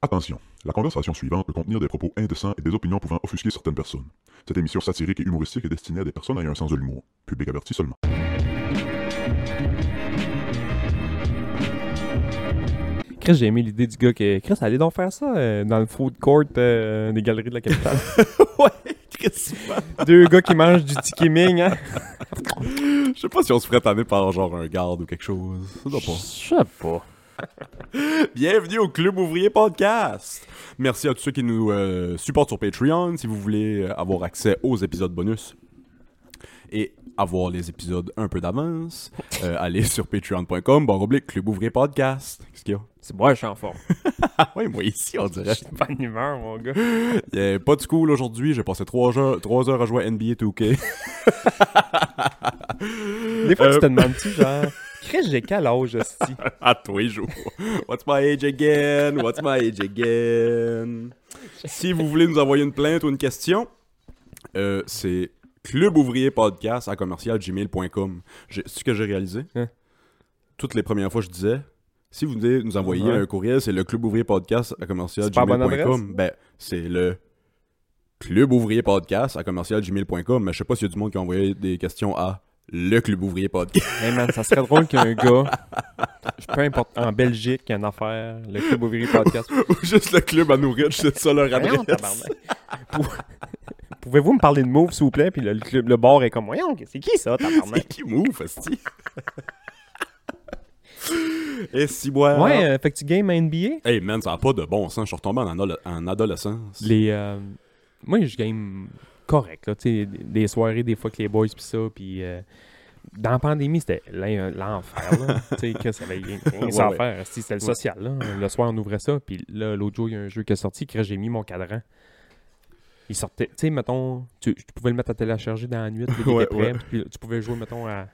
Attention, la conversation suivante peut contenir des propos indécents et des opinions pouvant offusquer certaines personnes. Cette émission satirique et humoristique est destinée à des personnes ayant un sens de l'humour. Public averti seulement. Chris, j'ai aimé l'idée du gars qui. Chris, allez donc faire ça euh, dans le food court euh, des galeries de la capitale. ouais, Chris. Deux gars qui mangent du tiki ming, hein. Je sais pas si on se ferait tanner par genre un garde ou quelque chose. Ça doit Je pas. sais pas. Bienvenue au Club Ouvrier Podcast. Merci à tous ceux qui nous euh, supportent sur Patreon. Si vous voulez euh, avoir accès aux épisodes bonus et avoir les épisodes un peu d'avance, euh, allez sur patreon.com, barre oblique, Club Ouvrier Podcast. Qu'est-ce qu'il y a? C'est moi, je suis en forme. Oui, moi ici, on dirait. Je suis pas en humeur, mon gars. Il a pas de school aujourd'hui. J'ai passé 3 heures, trois heures à jouer à NBA 2K. Des fois, Euh, tu te demandes-tu, genre. Chris, j'ai quel âge, hostie? à tous les jours. What's my age again? What's my age again? Si vous voulez nous envoyer une plainte ou une question, euh, c'est clubouvrier-podcast à commercial-gmail.com. J'ai- C'est ce que j'ai réalisé. Hein? Toutes les premières fois, je disais, si vous voulez nous envoyer Ouais. un courriel, c'est le clubouvrier-podcast à C'est pas la bonne commercial-gmail.com. Ben, c'est le clubouvrier-podcast à commercial-gmail.com. Mais je sais pas s'il y a du monde qui a envoyé des questions à le club ouvrier podcast. Hey man, ça serait drôle qu'un gars, peu importe, en Belgique, qui a une affaire, le Club Ouvrier Podcast. Ou juste le club à nourrir, c'est ça leur adresse. Pouvez-vous me parler de Move, s'il vous plaît? Puis le, club- le bar est comme, voyons, c'est qui ça, C'est tabarnak? qui move, esti? Et si moi. Ouais, euh, fait que tu games à NBA? Hey man, ça a pas de bon sens. Je suis retombé en, en adolescence. Les, euh, moi, je game correct, là, tu sais, des- des soirées, des fois, que les boys, pis ça, puis... euh, dans la pandémie, c'était l'en- l'enfer, tu sais, que ça avait rien, rien Ouais, faire. C'était le social, là. Le soir, on ouvrait ça, puis là, l'autre jour, il y a un jeu qui est sorti, que j'ai mis mon cadran. Il sortait, tu sais, mettons, tu, tu pouvais le mettre à télécharger dans la nuit, puis il Ouais, prêt, puis tu pouvais jouer, mettons, à...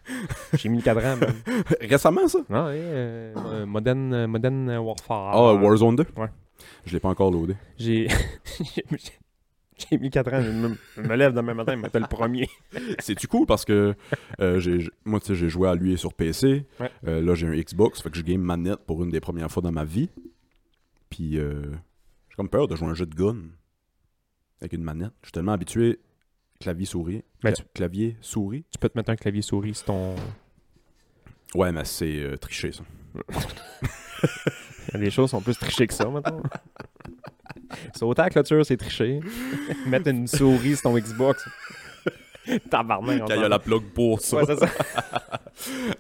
J'ai mis le cadran, man. Récemment, ça? Non, euh, euh, Modern, euh, Modern Warfare. Ah, Warzone 2? Ouais. Je l'ai pas encore loadé. J'ai... j'ai- mis 4 ans, je me, je me lève demain matin, mais t'es le premier. C'est-tu cool? Parce que euh, j'ai- moi, tu sais, j'ai joué à lui sur PC. Ouais. Euh, là, j'ai un Xbox. Fait que je game manette pour une des premières fois dans ma vie. Puis, euh, j'ai comme peur de jouer un jeu de gun avec une manette. Je suis tellement habitué clavier-souris. Ben, Cla- tu- Clavier-souris? Tu peux te mettre un clavier souris sur ton. Ouais, mais c'est triché, ça. Les choses sont plus trichées que ça, maintenant. Sauter à la clôture, c'est tricher. Mettre une souris sur ton Xbox. Tabarnak. Quand il y a la plug pour ça. Ouais, c'est ça.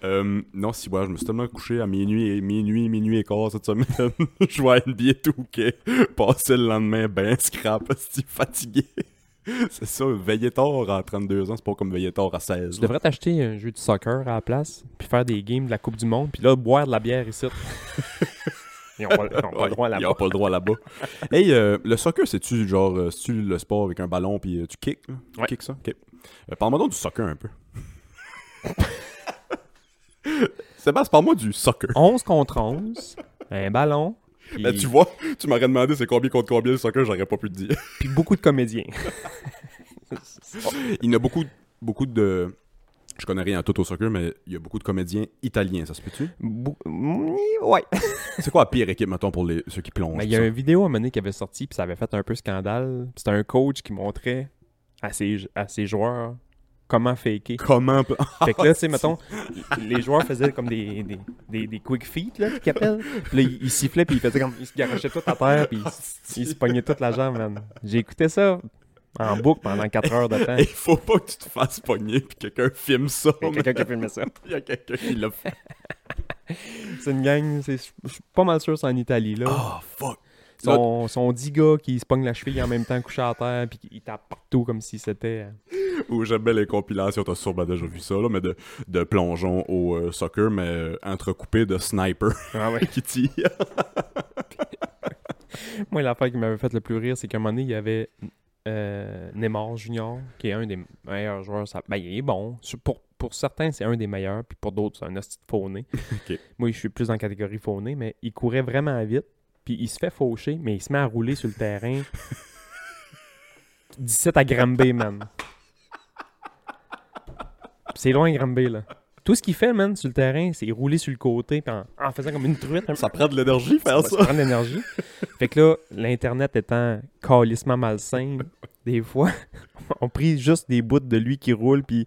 Euh, non, si, ouais, je me suis tellement couché à minuit et minuit, minuit et quart cette semaine. je à NBA 2K. Passé le lendemain ben scrap, si fatigué. C'est ça, veiller tard à 32 ans, c'est pas comme veiller tard à 16. Tu devrais t'acheter un jeu de soccer à la place, puis faire des games de la Coupe du Monde, puis là, boire de la bière ici. Ils ont pas, ils le droit là-bas. y a pas le droit là-bas. hey, euh, le soccer, c'est-tu genre, euh, c'est-tu le sport avec un ballon puis euh, tu kicks? là? Tu Ouais. kicks ça? Ok. Euh, parle-moi donc du soccer un peu. Sébastien, parle-moi du soccer. 11 contre 11, un ballon, puis, Ben, tu vois, tu m'aurais demandé c'est combien contre combien le soccer, j'aurais pas pu te dire. puis beaucoup de comédiens. Il y en a beaucoup, beaucoup de. Je connais rien à tout au soccer, mais il y a beaucoup de comédiens italiens, ça se peut-tu? Bou- Mm, ouais. C'est quoi la pire équipe, mettons, pour les, ceux qui plongent? Il y a ça? une vidéo à un moment donné qui avait sorti, puis ça avait fait un peu scandale. C'était un coach qui montrait à ses, à ses joueurs comment faker. Comment. Fait que là, tu sais, mettons, les joueurs faisaient comme des, des, des, des quick feet, là, qu'ils appellent. Puis là, ils, ils sifflaient, puis ils faisaient comme. Ils se garochaient tout à terre, puis ils, ils se pognaient toute la jambe, man. J'ai écouté ça en boucle pendant 4 heures de temps. Il faut pas que tu te fasses pogner puis quelqu'un filme ça. Il y a mais quelqu'un qui a filmé ça. Il y a quelqu'un qui l'a fait. C'est une gang, c'est- je suis pas mal sûr c'est en Italie, là. Oh, fuck. Sont, sont 10 gars qui se pognent la cheville en même temps couchés à terre, puis ils tapent partout comme si c'était. euh, Ou j'aime bien les compilations, t'as sûrement déjà vu ça, là, mais de, de plongeon au euh, soccer, mais euh, entrecoupé de sniper Ah ouais. qui tire. Moi, l'affaire qui m'avait fait le plus rire, c'est qu'à un moment donné, il y avait euh, Neymar Junior, qui est un des meilleurs joueurs. Ça... Ben, il est bon. Pour, pour certains, c'est un des meilleurs, puis pour d'autres, c'est un hostie de fauné. Moi, je suis plus la catégorie fauné, mais il courait vraiment vite, puis il se fait faucher, mais il se met à rouler sur le terrain. 17 à Granby, man. C'est loin, Granby, là. Tout ce qu'il fait, man, sur le terrain, c'est rouler sur le côté, en, en faisant comme une truite. Ça prend de l'énergie faire ça ça. prend de l'énergie. Fait que là, l'Internet étant calissement malsain, des fois, on pris juste des bouts de lui qui roulent, puis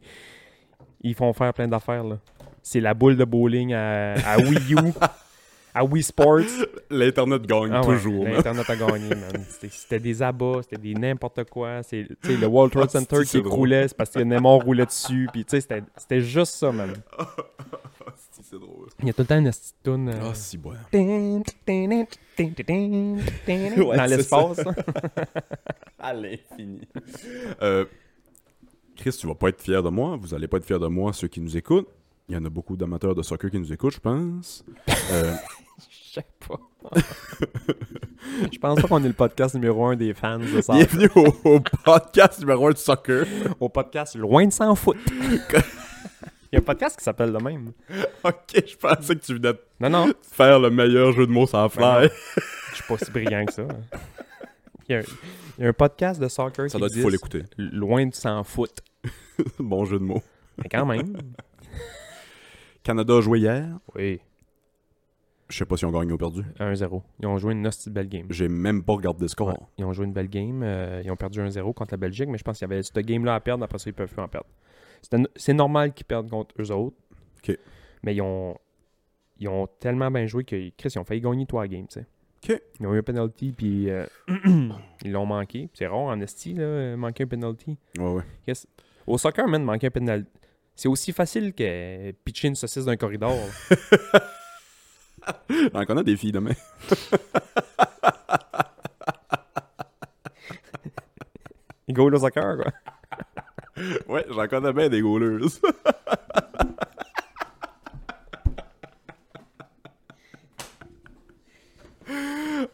ils font faire plein d'affaires, là. C'est la boule de bowling à, à Wii U, à Wii Sports. L'Internet gagne Ah ouais, toujours. L'Internet a gagné, man. C'était- des abats, c'était des n'importe quoi. C'est, tu sais, le World Trade Ah, Center c'est- qui croulait, c'est parce que Nemo roulait dessus. Puis, tu sais, c'était, juste ça, man. C'est drôle. Il y a tout le temps une petite toune, euh, Ah, si, bon. dans l'espace. À l'infini. Euh, Chris, tu vas pas être fier de moi. Vous allez pas être fier de moi, ceux qui nous écoutent. Il y en a beaucoup d'amateurs de soccer qui nous écoutent, je pense. Euh, Je sais pas. Je pense pas qu'on est le podcast numéro un des fans de ça. bienvenue au, au podcast numéro 1 de soccer. Au podcast Loin de s'en foutre. Il y a un podcast qui s'appelle le même. ok, je pensais que tu venais de Non, non, faire le meilleur jeu de mots sans fly. je suis pas si brillant que ça. Il y a, il y a un podcast de soccer Ça qui doit être, faut existe, l'écouter. Loin de s'en foutre. bon jeu de mots. Mais quand même. Canada a joué hier. Oui. Je sais pas si on gagne ou perdu. 1-0. Ils ont joué une hostie belle game. J'ai même pas regardé le score. Ouais, Ils ont joué une belle game. euh, ils ont perdu 1-0 contre la Belgique, mais je pense qu'il y avait cette game-là à perdre. Après ça, ils peuvent plus en perdre. C'est normal qu'ils perdent contre eux autres. Ok. Mais ils ont, ils ont tellement bien joué que Chris, ils ont failli gagner trois games. tu sais. Ok. Ils ont eu un penalty, puis euh, ils l'ont manqué. C'est rare en esti, là, euh, manquer un penalty. Ouais, ouais. Au soccer, man, manquer un penalty. C'est aussi facile que pitcher une saucisse d'un corridor. J'en connais des filles demain. Goal au soccer, quoi. Ouais, j'en connais bien des goalers.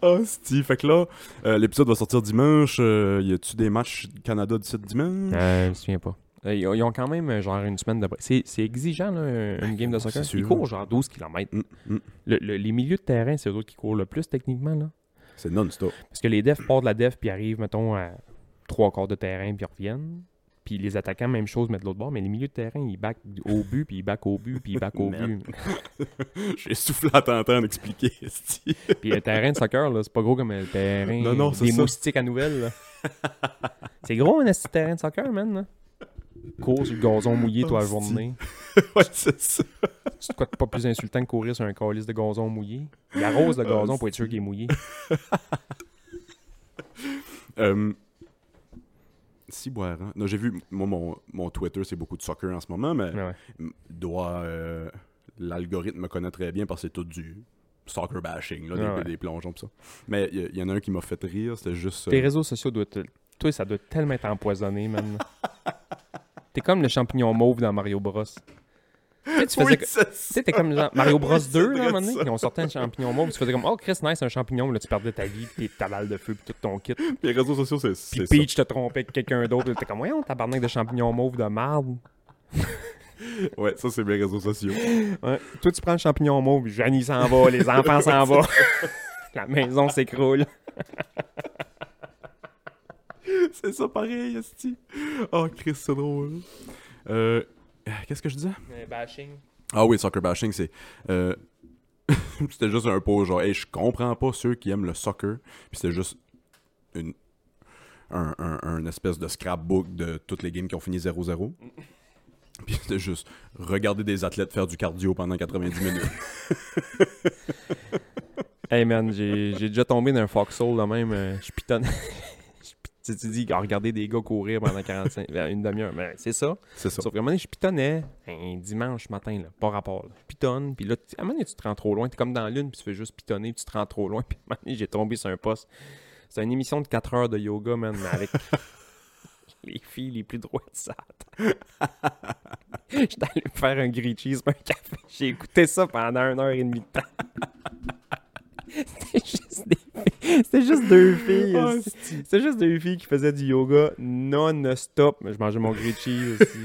Oh, Steve. Fait que là, euh, l'épisode va sortir dimanche. Euh, y a-tu des matchs Canada d'ici dimanche? Euh, je me souviens pas. Euh, Ils ont, quand même euh, genre une semaine de... C'est c'est exigeant, là, un- une game de soccer. Ils courent genre 12 km. Mm, mm. les milieux de terrain, c'est eux autres qui courent le plus techniquement. là. C'est non-stop. Parce que les defs partent de la def puis arrivent, mettons, à trois quarts de terrain puis ils reviennent. Puis les attaquants, même chose, mais de l'autre bord. Mais les milieux de terrain, ils back au but, puis ils back au but, puis ils back au but. J'ai soufflé à t'entendre expliquer. Puis le terrain de soccer, là, c'est pas gros comme le terrain Non, des ça. moustiques à nouvelles. c'est gros un terrain de soccer, man. Là. Cours sur le gazon mouillé toute la journée. ouais, c'est ça. C'est quoi pas plus insultant que courir sur un calice de gazon mouillé? Il arrose le gazon pour être sûr qu'il est mouillé. Euh, si boire. hein. Non, j'ai vu, moi, mon, mon Twitter, c'est beaucoup de soccer en ce moment, mais ouais. doit. euh, L'algorithme me connaît très bien parce que c'est tout du soccer bashing, là, des, ouais. des plongeons pis ça. Mais il y, y en a un qui m'a fait rire, c'était juste. euh, Tes réseaux sociaux doivent te- Toi, ça doit tellement être empoisonné, man. T'es comme le champignon mauve dans Mario Bros. Tu sais, tu faisais... Oui, que- t'es comme genre Mario Bros Oui, c'est 2, là, à un moment donné. Ils ont sorti un champignon mauve. Tu faisais comme, oh, Chris, nice, un champignon. Là, tu perdais ta vie, tes ta balle de feu, puis tout ton kit. Les réseaux sociaux, c'est ça. Peach te trompait avec quelqu'un d'autre. T'es comme, voyons, tabarnak de champignon mauve de marde. Ouais, ça, c'est mes réseaux sociaux. Ouais. Toi, tu prends le champignon mauve, Janie s'en va, les enfants s'en vont. La maison s'écroule. c'est ça pareil, Esti. Oh, Chris, c'est drôle. Euh, Qu'est-ce que je disais? bashing. Ah oui, soccer bashing, c'est. euh, c'était juste un pot genre, hey, je comprends pas ceux qui aiment le soccer. Puis c'était juste une, un, un- un espèce de scrapbook de toutes les games qui ont fini 0-0. Puis c'était juste regarder des athlètes faire du cardio pendant 90 minutes. Hey man, j'ai déjà tombé dans un foxhole là même. euh, je pitonne. Tu tu dis, regarder des gars courir pendant 45, ben, une demi-heure. Ben, c'est ça. C'est ça. Sauf qu'à un moment donné, je pitonnais un dimanche matin, là, pas rapport. là. Je pitonne, puis là, à un moment donné, tu te rends trop loin. T'es comme dans l'une, puis tu fais juste pitonner, puis tu te rends trop loin. Puis à un moment donné, j'ai tombé sur un poste. C'est une émission de 4 heures de yoga, man, mais avec les filles les plus droites de ça. J'étais allé me faire un grilled cheese, un café. J'ai écouté ça pendant une heure et demie de temps. C'était juste des. C'était juste deux filles. Ah, aussi. C'était juste deux filles qui faisaient du yoga non-stop. Je mangeais mon grilled cheese aussi.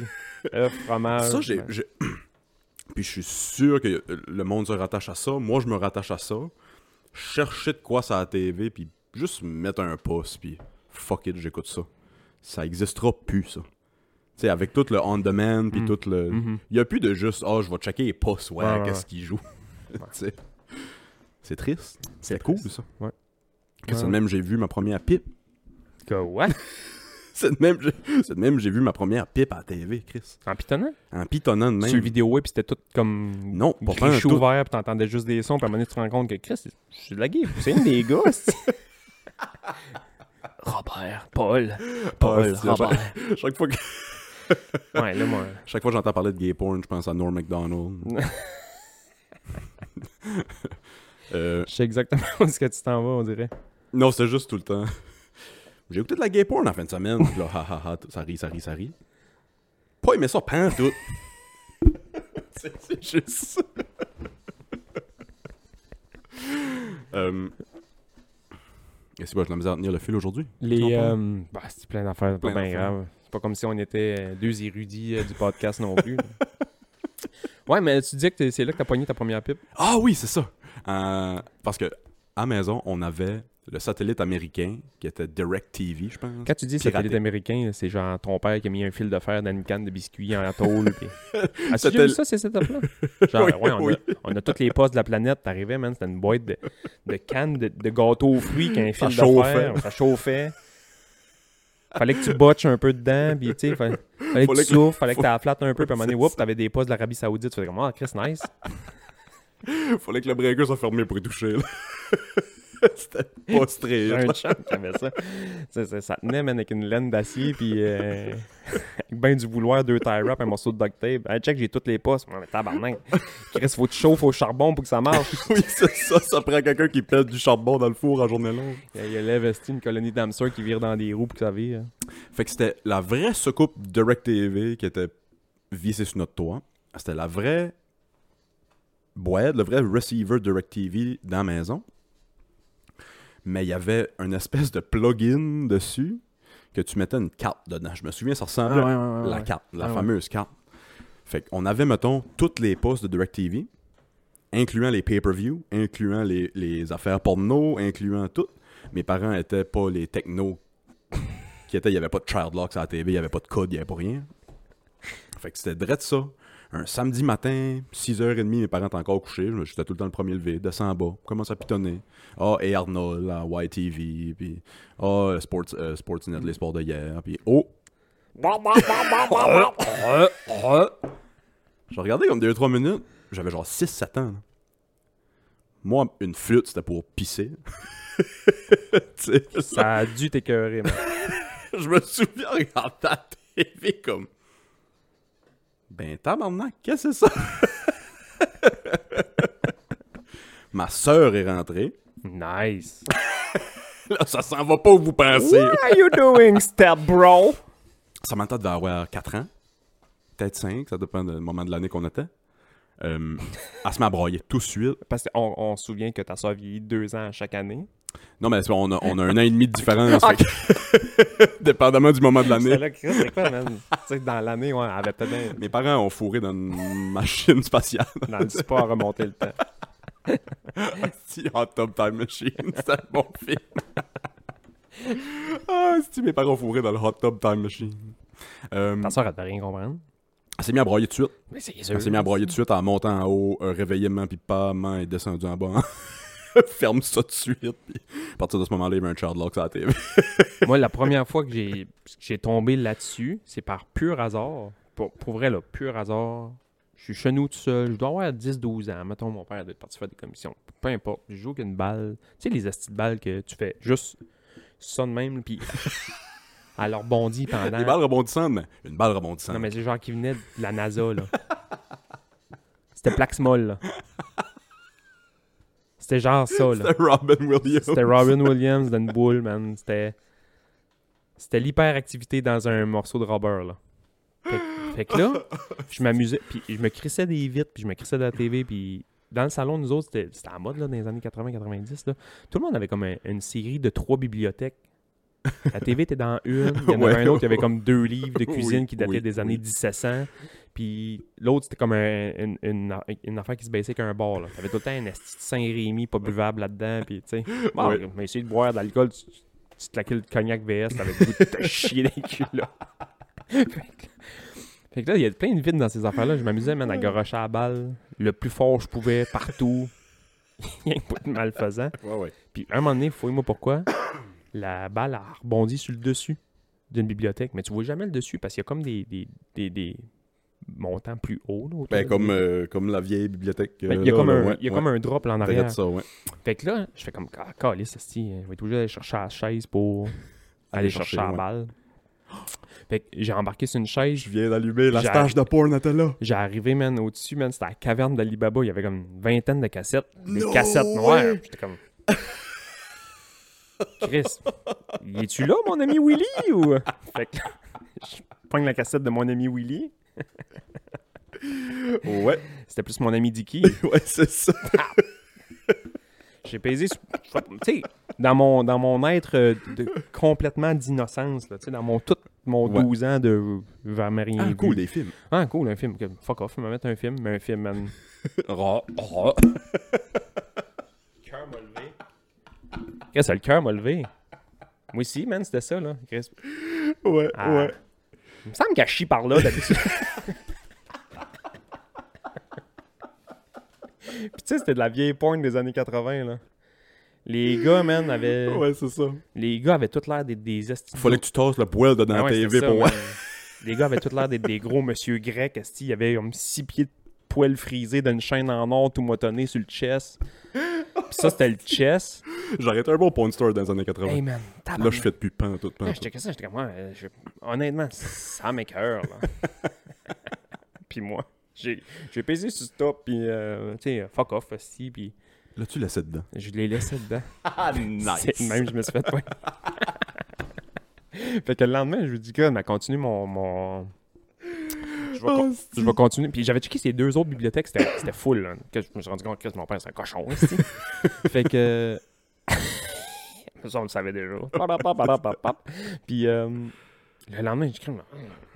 Œuf, fromage. Ça, j'ai. Puis je suis sûr que le monde se rattache à ça. Moi, je me rattache à ça. Chercher de quoi ça à la TV, puis juste mettre un pouce, puis fuck it, j'écoute ça. Ça existera plus, ça. Tu sais, avec tout le on-demand, puis Mm. tout le. mhm. Il y a plus de juste, oh, je vais checker les pouces, ouais, Ouais, ouais, qu'est-ce qu'ils jouent? C'est triste. C'est C'est cool, ça. Ouais. Que c'est de même j'ai vu ma première pipe. Quoi? C'est de même j'ai- c'est même vu ma première pipe à la TV, Chris. En pitonnant? En pitonnant de Sur le même. vidéo web, c'était tout comme. Non, pas griché tout. ouvert, puis t'entendais juste des sons, puis à un moment donné, tu te rends compte que Chris, je suis de la game. C'est une des gars, c'est- Robert, Paul, Paul, Ah, c'est- Robert. Chaque fois que Ouais, là, moi. chaque fois que j'entends parler de gay porn, je pense à Norm Macdonald. Euh, Je sais exactement où est-ce que tu t'en vas, on dirait. non, c'est juste tout le temps. J'ai écouté de la gay porn en fin de semaine. puis là, ha, ha, ha, ça rit, ça rit, ça rit. Pas aimé ça, pan tout. c'est c'est juste ça. euh... Est-ce que j'ai de la misère à tenir le fil aujourd'hui? Les. Pas. euh, bah, c'est plein d'affaires, c'est pas bien grave. C'est pas comme si on était deux érudits du podcast non plus. Là. ouais, mais tu disais que c'est là que t'as pogné ta première pipe. Ah oui, c'est ça. Euh, parce que à maison, on avait le satellite américain qui était Direct TV, je pense. Quand tu dis Piraté. satellite américain, là, c'est genre ton père qui a mis un fil de fer dans une canne de biscuits en tôle. Pis... Ah, ça, ces setups-là? Genre, Oui, ouais, on, oui. a, on a toutes les postes de la planète. T'arrivais, man, c'était une boîte de, de cannes de, de gâteaux aux fruits qui a un Ça fil de chauffait. fer. Ça chauffait. Fallait que tu botches un peu dedans, puis tu sais, fallait, fallait que tu que- souffles, fallait que tu la flattes un peu, puis à un moment donné, whoop, t'avais des postes de l'Arabie Saoudite. Tu faisais comme, ah, Chris, nice. Fallait que le breaker soit fermé pour y toucher. là. C'était pas J'ai straight. un là. chum qui avait ça. Ça, ça, ça tenait, man, avec une laine d'acier, puis euh, avec ben du vouloir, deux tie wrap, un morceau de duct tape. Hey, check, j'ai toutes les postes. Mais tabarnak. Chris, faut que tu chauffes au charbon pour que ça marche. Oui, c'est ça. Ça prend quelqu'un qui pète du charbon dans le four en journée longue. Il y a- l'investi une colonie d'hamsters qui vire dans des roues pour que ça vire. Fait que c'était la vraie soucoupe Direct TV qui était vissée sur notre toit. C'était la vraie boîte, le vrai receiver Direct TV dans la maison. Mais il y avait une espèce de plugin dessus que tu mettais une carte dedans. Je me souviens, ça ressemblait à la carte, la Ah fameuse carte. Fait qu'on avait, mettons, toutes les postes de DirecTV, incluant les pay-per-view, incluant les, les affaires porno, incluant tout. Mes parents étaient pas les technos qui étaient, il y avait pas de child lock à la TV, il y avait pas de code, il y avait pas rien. Fait que c'était direct ça. Un samedi matin, 6h30, mes parents étaient encore couchés. J'étais tout le temps le premier levé, descends en bas, commence à pitonner. Ah, et Arnold, à YTV, puis ah, Sports, euh, Sportsnet, les sports de hier, puis oh, je regardais comme 2-3 minutes. J'avais genre 6-7 ans. là. Moi, une flûte, c'était pour pisser. Ça a dû t'écœurer, je me souviens regarder la TV comme. Ben, tabarnak, qu'est-ce que c'est ça? Ma sœur est rentrée. Nice. Là, ça s'en va pas où vous pensez. What are you doing, step bro? Samantha devait avoir 4 ans. Peut-être 5, ça dépend du moment de l'année qu'on était. Euh, elle se met à broyer tout de suite. Parce qu'on on se souvient que ta soeur vieillit deux ans à chaque année. Non, mais on a, on a un an et demi de différence. que- Dépendamment du moment de C'est l'année. c'est quoi, man? tu sais, dans l'année, ouais, avait peut-être un- Mes parents ont fourré dans une machine spatiale. dans le sport à remonter le temps. Si, Hot Tub Time Machine, c'est un bon film. ah, si mes parents ont fourré dans le Hot Tub Time Machine. Euh, Ta soeur, elle devait rien comprendre. elle s'est mise à broyer tout de suite. Mais c'est sûr. Elle s'est mise à broyer tout de suite en montant en haut, euh, réveillé maman, puis pas maman est descendu en bas. Ferme ça tout de suite. Puis à partir de ce moment-là, il y avait un child lock sur la TV. Moi, la première fois que j'ai tombé là-dessus, c'est par pur hasard. Pour, pour vrai, là, pur hasard. Je suis chez nous tout seul. Je dois avoir 10-12 ans. Mettons, mon père est parti faire des commissions. Peu importe. Je joue avec une balle. Tu sais, les astis de balles que tu fais juste ça de même, puis elle rebondit pendant. Des balles rebondissantes, mais une balle rebondissante. Non, mais c'est genre qui venait de la NASA, là. C'était Plaxmol, là. C'était genre ça, là. C'était Robin Williams. C'était Robin Williams dans une boule, man. C'était. C'était l'hyperactivité dans un morceau de rubber, là. Fait, fait que là, je m'amusais, puis je me crissais des vitres, puis je me crissais de la TV, puis dans le salon, nous autres, c'était en mode, là, dans les années 80-90, là. Tout le monde avait comme un- une série de trois bibliothèques. La TV était dans une, il y en avait Ouais, un autre qui avait comme deux livres de Oui, cuisine qui dataient oui, des années oui. 1700, puis l'autre, c'était comme un- une, une- une affaire qui se baissait qu'un bar, là. T'avais tout le temps un esti de Saint-Rémy pas buvable là-dedans, puis tu sais... Bon, mais essayer de boire de l'alcool, tu, tu te claquais le cognac VS, t'avais le goût de te chier dans les fait, que, fait que là, il y a plein de vides dans ces affaires-là. Je m'amusais, man, à garocher à la balle le plus fort que je pouvais, partout. rien que pour être malfaisant. Ouais, ouais. Puis un moment donné, fouille-moi pourquoi, la balle a rebondi sur le dessus d'une bibliothèque. Mais tu vois jamais le dessus parce qu'il y a comme des, des, des, des montants plus hauts. Là, Ben, comme, euh, comme la vieille bibliothèque. Ben, euh, il y a, là, comme, là, un, ouais, il y a ouais. comme un drop là en arrière. ça, ouais. Fait que là, je fais comme, ah, calice, esti, je vais être obligé d'aller chercher la chaise pour aller chercher, la balle. Fait que j'ai embarqué sur une chaise. Je viens d'allumer la stage de porn à là. J'ai arrivé, man, au-dessus, man, c'était la caverne d'Alibaba. Il y avait comme une vingtaine de cassettes. Des No cassettes noires. J'étais comme. Chris, es-tu là, mon ami Willy? Ou... Fait que je pogne la cassette de mon ami Willy. Ouais, C'était plus mon ami Dicky. ouais, c'est ça. J'ai pesé Tu sais, dans mon, dans mon être de, complètement d'innocence, là, tu sais, dans mon tout mon Ouais. 12 ans de rien Ah, cool, des films. Ah, cool, un film. Fuck off, me mettre un film, mais un film, man. Ra, ra. Chris, le cœur m'a levé. Moi aussi, man, c'était ça, là. Chris. Ouais, Ah. ouais. Il me semble qu'elle chie par là, d'habitude. Puis tu sais, c'était de la vieille porn des années 80, là. Les gars, man, avaient... Ouais, c'est ça. Les gars avaient tout l'air d'être des esti- Fallait que tu tasses le poêle de dans Ah la ouais, TV c'était ça, pour moi. Les gars avaient tout l'air d'être des gros monsieur grecs, esti. Il y avait comme six pieds de poêle frisé d'une chaîne en or tout motonné sur le chest. Ça, c'était le chest. J'arrêtais un bon porn store dans les années 80. Hey, man, Là, je fais depuis pan tout, pan je checkais ça, j'étais comme, ouais, euh, honnêtement, ça m'écoeure, là. puis moi, j'ai pesé sur stop, puis, euh, tu sais, fuck off, aussi, puis Là, tu laissais dedans? je l'ai laissé dedans. Ah, de même, je me suis fait pas. fait que le lendemain, je lui dis, gars, continue mon. mon... Je vais, con- je vais continuer. Puis j'avais checké ces deux autres bibliothèques, c'était c'était full. Là, que je me suis rendu compte que mon père, c'est un cochon. fait que. ça, on le savait déjà. Puis euh, le lendemain, j'ai dit,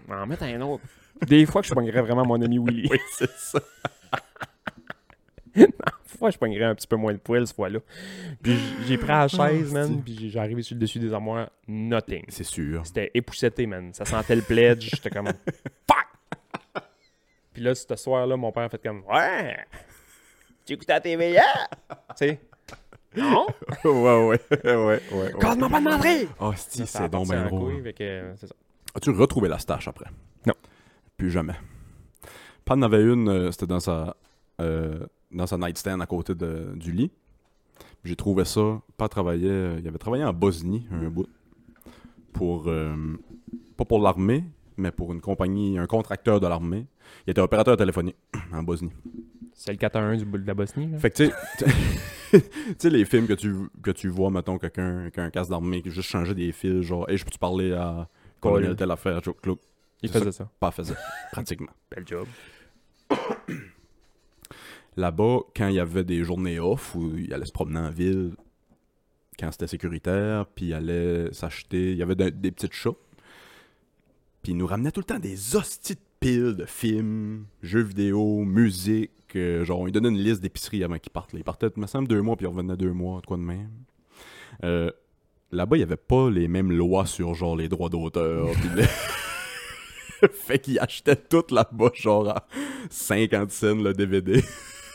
on va en mettre un autre. Des fois que je pognerais vraiment mon ami Willy. Oui, c'est ça. Des fois, je pognerais un petit peu moins de poil cette fois-là. Puis j'ai pris la chaise, Oh, man, puis j'ai- j'ai arrivé sur le dessus des armoires, nothing. C'est sûr. C'était épousseté, man. Ça sentait le pledge. J'étais comme Fuck! Puis là, ce soir-là, mon père a fait comme Ouais! Tu écoutes la TV hier? tu sais? Non? ouais, ouais, ouais, ouais. ouais. Garde-moi pas de m'entrer! Oh, si, c'est donc bien en drôle. couille, fait que, euh, c'est ça. As-tu retrouvé la stache après? Non. Plus jamais. Pan en avait une, euh, c'était dans sa, euh, dans sa nightstand à côté de- du lit. J'ai trouvé ça. Pas travaillait. euh, il avait travaillé en Bosnie un bout. Pour. euh, pas pour l'armée, mais pour une compagnie, un contracteur de l'armée. Il était opérateur téléphonique en Bosnie. C'est le 4-1 du bout de la Bosnie. Là? Fait que tu sais- les films que tu, que tu vois, mettons, quelqu'un qui a un casque d'armée qui juste changeait des fils, genre, hey, je peux-tu parler à colonel Paul. telle affaire, Joe Clouk. Il faisait ça. Pas faisait, pratiquement. Bel job. Là-bas, quand il y avait des journées off où il allait se promener en ville, quand c'était sécuritaire, puis il allait s'acheter, il y avait de- des petites shops. Puis il nous ramenait tout le temps des hosties de piles de films, jeux vidéo, musique. euh, genre, on lui donnait une liste d'épiceries avant qu'il parte. là. Il partait, il me semble, deux mois, puis il revenait deux mois, de quoi de même. Euh, Là-bas, il n'y avait pas les mêmes lois sur, genre, les droits d'auteur. puis le- fait qu'il achetait tout là-bas, genre, à 50 cents le DVD.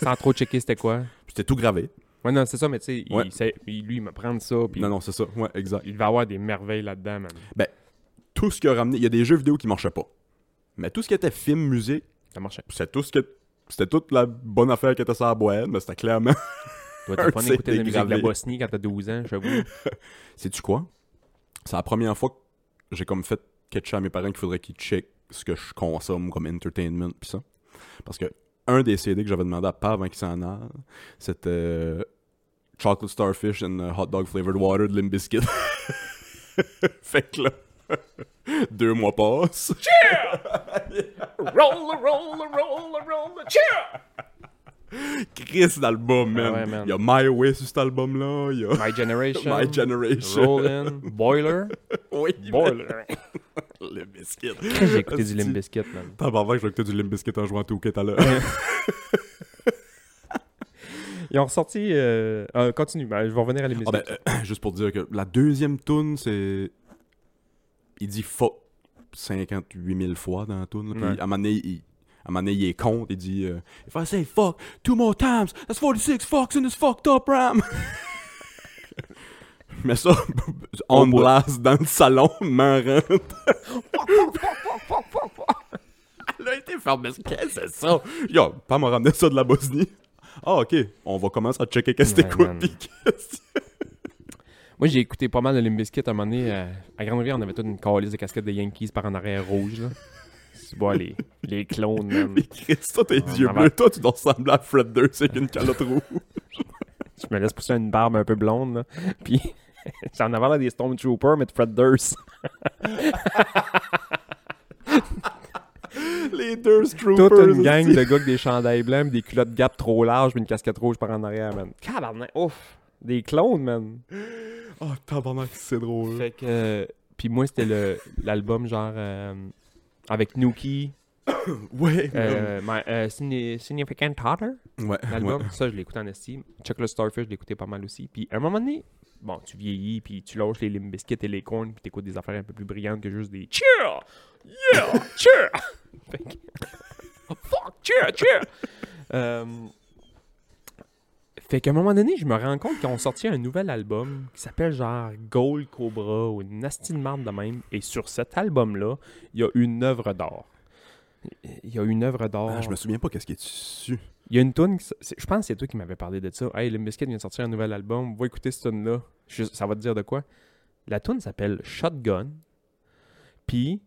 Sans trop checker c'était quoi. Puis C'était tout gravé. Ouais, non, c'est ça, mais tu sais, Ouais. il il- lui, il me prend ça, puis Non, non, c'est ça. Ouais, exact. il va avoir des merveilles là-dedans, man. Tout ce qu'il a ramené, il y a des jeux vidéo qui marchaient pas. Mais tout ce qui était film, musique, Ça marchait. c'était tout ce que. C'était toute la bonne affaire qui était sur la boîte, mais c'était clairement. Fun C'est écouter de la musique de la. Bosnie quand t'as 12 ans, j'avoue. Sais-tu quoi? C'est la première fois que j'ai comme fait catcher à mes parents qu'il faudrait qu'ils checkent ce que je consomme comme entertainment pis ça. Parce que un des CD que j'avais demandé à pas avant qu'il s'en aille, c'était euh, Chocolate Starfish and Hot Dog Flavored Water de Limp Bizkit. fait que là, deux mois passent. roll, roll, roll, roll, cheer! Chris d'album, man. Ah ouais, man. Il y a My Way sur cet album-là. Il y a My Generation. My Generation. Roll In. Boiler. Oui, Boiler. Limp Bizkit. J'ai écouté du Limp Bizkit, man. Tabarnak, je vais écouter du Limp Bizkit en jouant tout à l'heure. Ils ont ressorti. Euh... euh, continue, ben, je vais revenir à Limp Ah ben, euh, juste pour dire que la deuxième tune, c'est. Il dit fuck 58 000 fois dans la tune. Puis Ouais. à un moment donné, il... un moment donné, il est con, il dit euh, If I say fuck two more times, that's 46 fucks in this fucked up ram. Mais ça, on boy. blast dans le salon, marrant. Elle a été mais qu'est-ce que c'est ça? Yo, pas me ramener ça de la Bosnie. Ah, ok, on va commencer à checker qu'est-ce que t'écoutes. pis qu'est-ce que- Moi, j'ai écouté pas mal de Limp Bizkit à un moment donné. euh, à Grande-Rivière, on avait toute une calice de casquettes de Yankees par en arrière rouge. Là. C'est bon, les, les clones, man. Mais Chris, toi, tes Ah, yeux bleus, toi, tu dois ressembler à Fred Durst avec une calotte rouge. Je me laisse pousser une barbe un peu blonde. Là. Puis, j'en avais l'air des Stormtroopers, mais de Fred Durst. Les Durst Troopers. Toute une gang de gars avec des chandails blancs, des culottes Gap trop larges, puis une casquette rouge par en arrière, man. Cabernet, ouf! Des clones, man. Oh, tabarnak, c'est drôle. Fait que. euh, puis moi, c'était le l'album genre. euh, avec Nuki, Ouais, euh, my, euh, Signi- Significant Other, ouais. l'album. ouais. Ça, je l'écoute en estime. Chuck le Starfish, je l'écoutais pas mal aussi. Puis à un moment donné, bon, tu vieillis, puis tu lâches les Limp Bizkit et les corns, puis t'écoutes des affaires un peu plus brillantes que juste des cheer! Yeah! cheer! Fait que- Fuck! Cheer! Cheer! Fait qu'à un moment donné, je me rends compte qu'ils ont sorti un nouvel album qui s'appelle genre Gold Cobra ou une nasty de marde de même. Et sur cet album-là, il y a une œuvre d'art. Il y a une œuvre d'art. Ah, je me souviens pas qu'est-ce qui est dessus. Il y a une tune, je pense que c'est toi qui m'avais parlé de ça. Hey, Limp Bizkit vient de sortir un nouvel album, va écouter cette tune là Ça va te dire de quoi? La tune s'appelle Shotgun. Puis,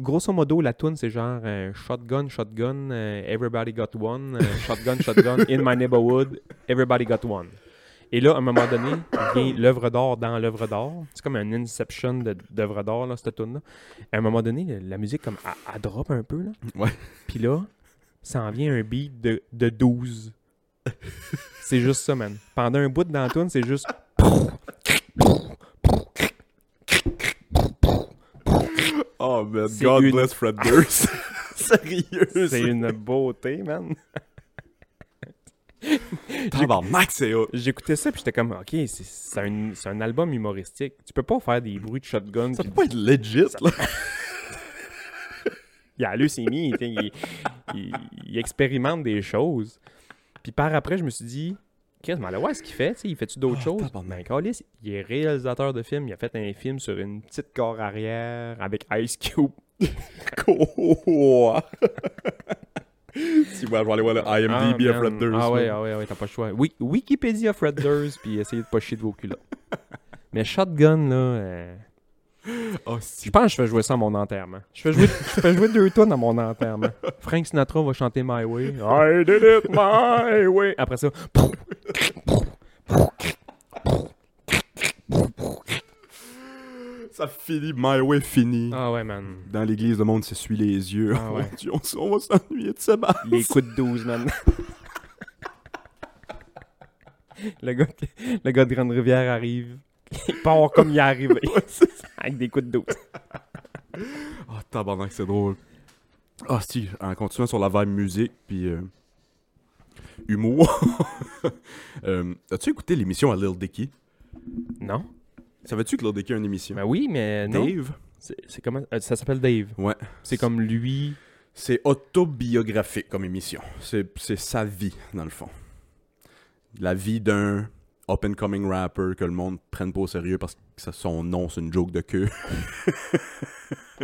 grosso modo, la tune c'est genre euh, Shotgun, Shotgun, euh, Everybody Got One, euh, Shotgun, Shotgun, In My Neighborhood, Everybody Got One. Et là, à un moment donné, vient l'œuvre d'art dans l'œuvre d'art. C'est comme un inception d'œuvre d'art, là, cette tune là À un moment donné, la, la musique, comme, elle, elle drop un peu, là. Ouais. Puis là, ça en vient un beat de, de 12. c'est juste ça, man. Pendant un bout dans la tune, c'est juste... Oh, man, God une- bless Fred Durst. Sérieux, C'est une beauté, man. J'écoutais ça, puis j'étais comme, OK, c'est un, un album humoristique. Tu peux pas faire des bruits de shotgun. Ça peut pas être legit, là. il a il, il, il- il expérimente des choses. Puis par après, je me suis dit, Chris, mais là, ouais, ce qu'il fait, il fait-tu d'autres Ah, choses? Ben, il est réalisateur de films, il a fait un film sur une petite corps arrière avec Ice Cube. Quoi? si moi, je vais aller voir le IMDb Ah, à. Fred Durst. Ah ouais, ah ouais, ouais, t'as pas le choix. Oui, Wikipédia Fred Durst, puis essayez de pas chier de vos culottes. Mais Shotgun, là, euh, Oh, je pense que je fais jouer ça à mon enterrement. Je fais jouer, je fais jouer deux tonnes à mon enterrement. Frank Sinatra va chanter My Way. I did it my way. Après ça, Ça finit, My Way fini. ah ouais, man. Dans l'église, le monde s'essuie les yeux. Ah ouais. Oh, Dieu, on, va s'ennuyer de Sébastien. Les coups de 12, man. le, gars, qui- le gars de Grande-Rivière arrive. Il part comme il est arrivé. avec des coups de 12. Ah, tabarnak, c'est drôle. Ah, si, en continuant sur la vibe musique, puis euh, humour. Euh, As-tu écouté l'émission à Lil Dicky? Non? Savais-tu que Lil Dicky a une émission? Ben oui, mais non. Dave? C'est comment? euh, Ça s'appelle Dave? Ouais. C'est comme lui. C'est autobiographique comme émission. C'est sa vie, dans le fond. La vie d'un up-and-coming rapper que le monde prenne pas au sérieux parce que ça- son nom, c'est une joke de queue.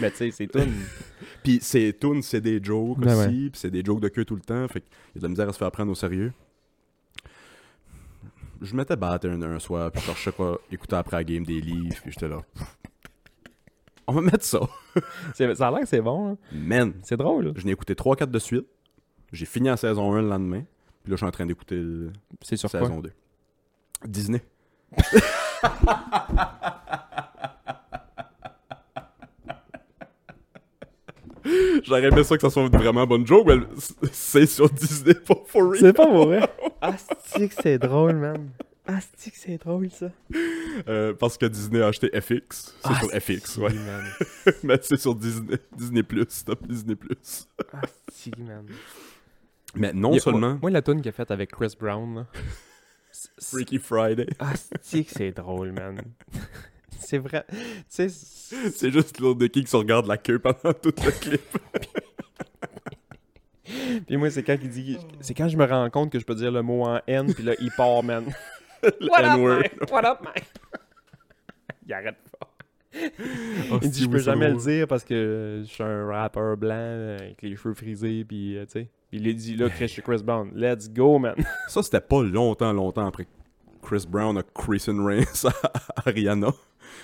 Mais tu sais, c'est tout. Puis ses tunes, c'est des jokes Ben aussi, puis c'est des jokes de queue tout le temps, fait qu'il y a de la misère à se faire prendre au sérieux. Je m'étais battu un, un soir, puis je cherchais quoi écouter après la game des livres, puis j'étais là. On va mettre ça. C'est- Ça a l'air que c'est bon. hein. Man, C'est drôle. je n'ai écouté 3-4 de suite. J'ai fini la saison 1 le lendemain, puis là je suis en train d'écouter la C'est sur quoi? saison 2. Disney. J'aurais aimé ça que ça soit une vraiment bonne joke, mais c'est sur Disney, pas for real. C'est pas vrai. Asti que c'est drôle, man. Asti que c'est drôle, ça. Euh, parce que Disney a acheté FX. C'est sur FX, ouais. man. mais c'est sur Disney. Disney Plus, stop Disney Plus. Asti, man. Mais non seulement Moi, la tune qu'il a faite avec Chris Brown, c'est- c'est- Freaky Friday. Asti que c'est drôle, man. c'est vrai. Tu sais, c'est- C'est juste Lil Dicky qui se regarde la queue pendant tout le clip. Puis moi, c'est quand il dit. C'est quand je me rends compte que je peux dire le mot en N, puis là, il part, man. What up, man? What up, man? il arrête pas. Oh, Il dit, c'est je peux c'est jamais le dire parce que je suis un rappeur blanc avec les cheveux frisés, puis euh, tu sais. Puis il a dit, là, Chris, Brown. Let's go, man. Ça, c'était pas longtemps, longtemps après Chris Brown a Christian Reigns à Rihanna.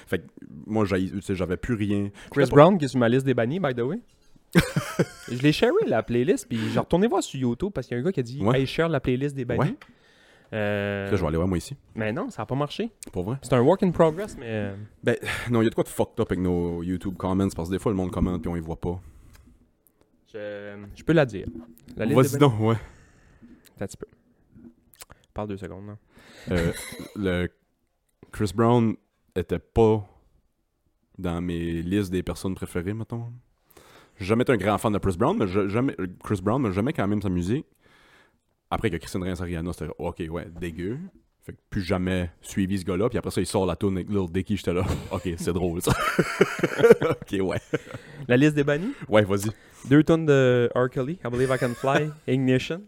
Fait que moi, j'avais plus rien. Chris pas- Brown qui est sur ma liste des bannis, by the way. je l'ai sharé la playlist, puis j'ai retourné voir sur YouTube parce qu'il y a un gars qui a dit Ouais. Hey, share la playlist des bannis. Ouais. Euh, Là, je vais aller voir moi ici. Mais non, ça a pas marché. Pour vrai? C'est un work in progress, mais. euh, Non, il y a de quoi de fucked up avec nos YouTube comments parce que des fois, le monde commente puis on y voit pas. Je, je peux la dire. La liste des Vas-y donc, ouais. Attends un petit peu. Parle deux secondes. là. Euh, le Chris Brown était pas dans mes listes des personnes préférées, mettons. J'ai jamais été un grand fan de Chris Brown, mais jamais, Chris Brown, mais jamais quand même sa musique. Après que Christian Reigns Ariana, c'était ok, ouais, dégueu. Fait que plus jamais suivi ce gars-là. Puis après ça, il sort la tune avec Lil Dicky, j'étais là. Ok, c'est drôle ça. ok, ouais. La liste des bannis? Ouais, vas-y. Deux tonnes de R. Kelly, I Believe I Can Fly, Ignition.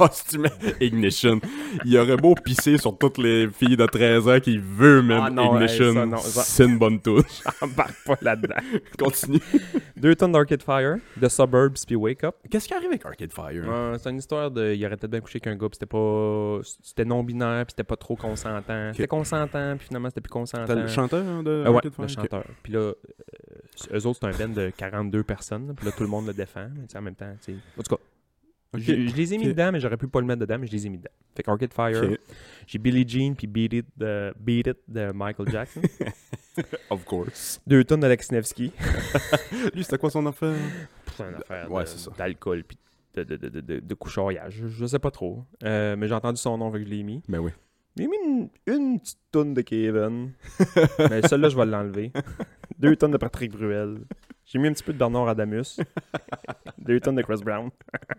Oh, si tu mets Ignition, il aurait beau pisser sur toutes les filles de 13 ans qui veulent même Ah non, hey, Ignition. ça, C'est une bonne tune. Embarque pas là-dedans. Continue. Deux tonnes d'Arcade Fire, The Suburbs, puis Wake Up. Qu'est-ce qui arrive avec Arcade Fire? Euh, c'est une histoire de. Il aurait peut-être bien couché avec un gars, puis c'était pas. C'était non-binaire, puis c'était pas trop consentant. C'était consentant, puis finalement c'était plus consentant. T'as le chanteur hein, de ouais, Arcade Fire? le chanteur. Puis là, euh, eux autres, c'est un band de 42 personnes. Puis là, tout le monde le défend. Mais en même temps, tu sais. En tout cas, je, je les ai mis dedans, mais j'aurais pu pas le mettre dedans, mais je les ai mis dedans. Fait qu'Arcade Fire, j'ai Billie Jean, puis Beat It, de, Beat It de Michael Jackson. Of course. Deux tonnes d'Alex Nevsky. Lui, c'était quoi son affaire? C'est une affaire Ouais, d'alcool, puis de, de, de, de, je sais pas trop. Euh, mais j'ai entendu son nom, fait que je l'ai mis. Ben oui. J'ai mis une, une petite tonne de Kevin. mais celle-là, je vais l'enlever. Deux tonnes de Patrick Bruel. J'ai mis un petit peu de Bernard Adamus. Deux tonnes de Chris Brown.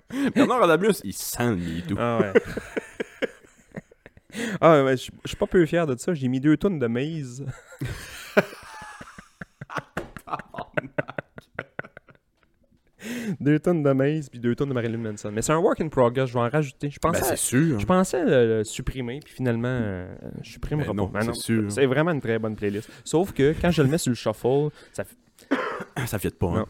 Bernard Adamus, il sent le MeToo. Ah ouais. ah ouais, je suis pas peu fier de ça. J'ai mis deux tonnes de Maze. deux tonnes de Maze puis deux tonnes de Marilyn Manson. Mais c'est un work in progress. Je vais en rajouter. Je Ben, pensais, c'est sûr. je pensais le, le supprimer puis finalement euh, je supprimerai Ben non. Ben c'est sûr. C'est vraiment une très bonne playlist. Sauf que quand je le mets sur le shuffle, ça Ça fit pas, hein.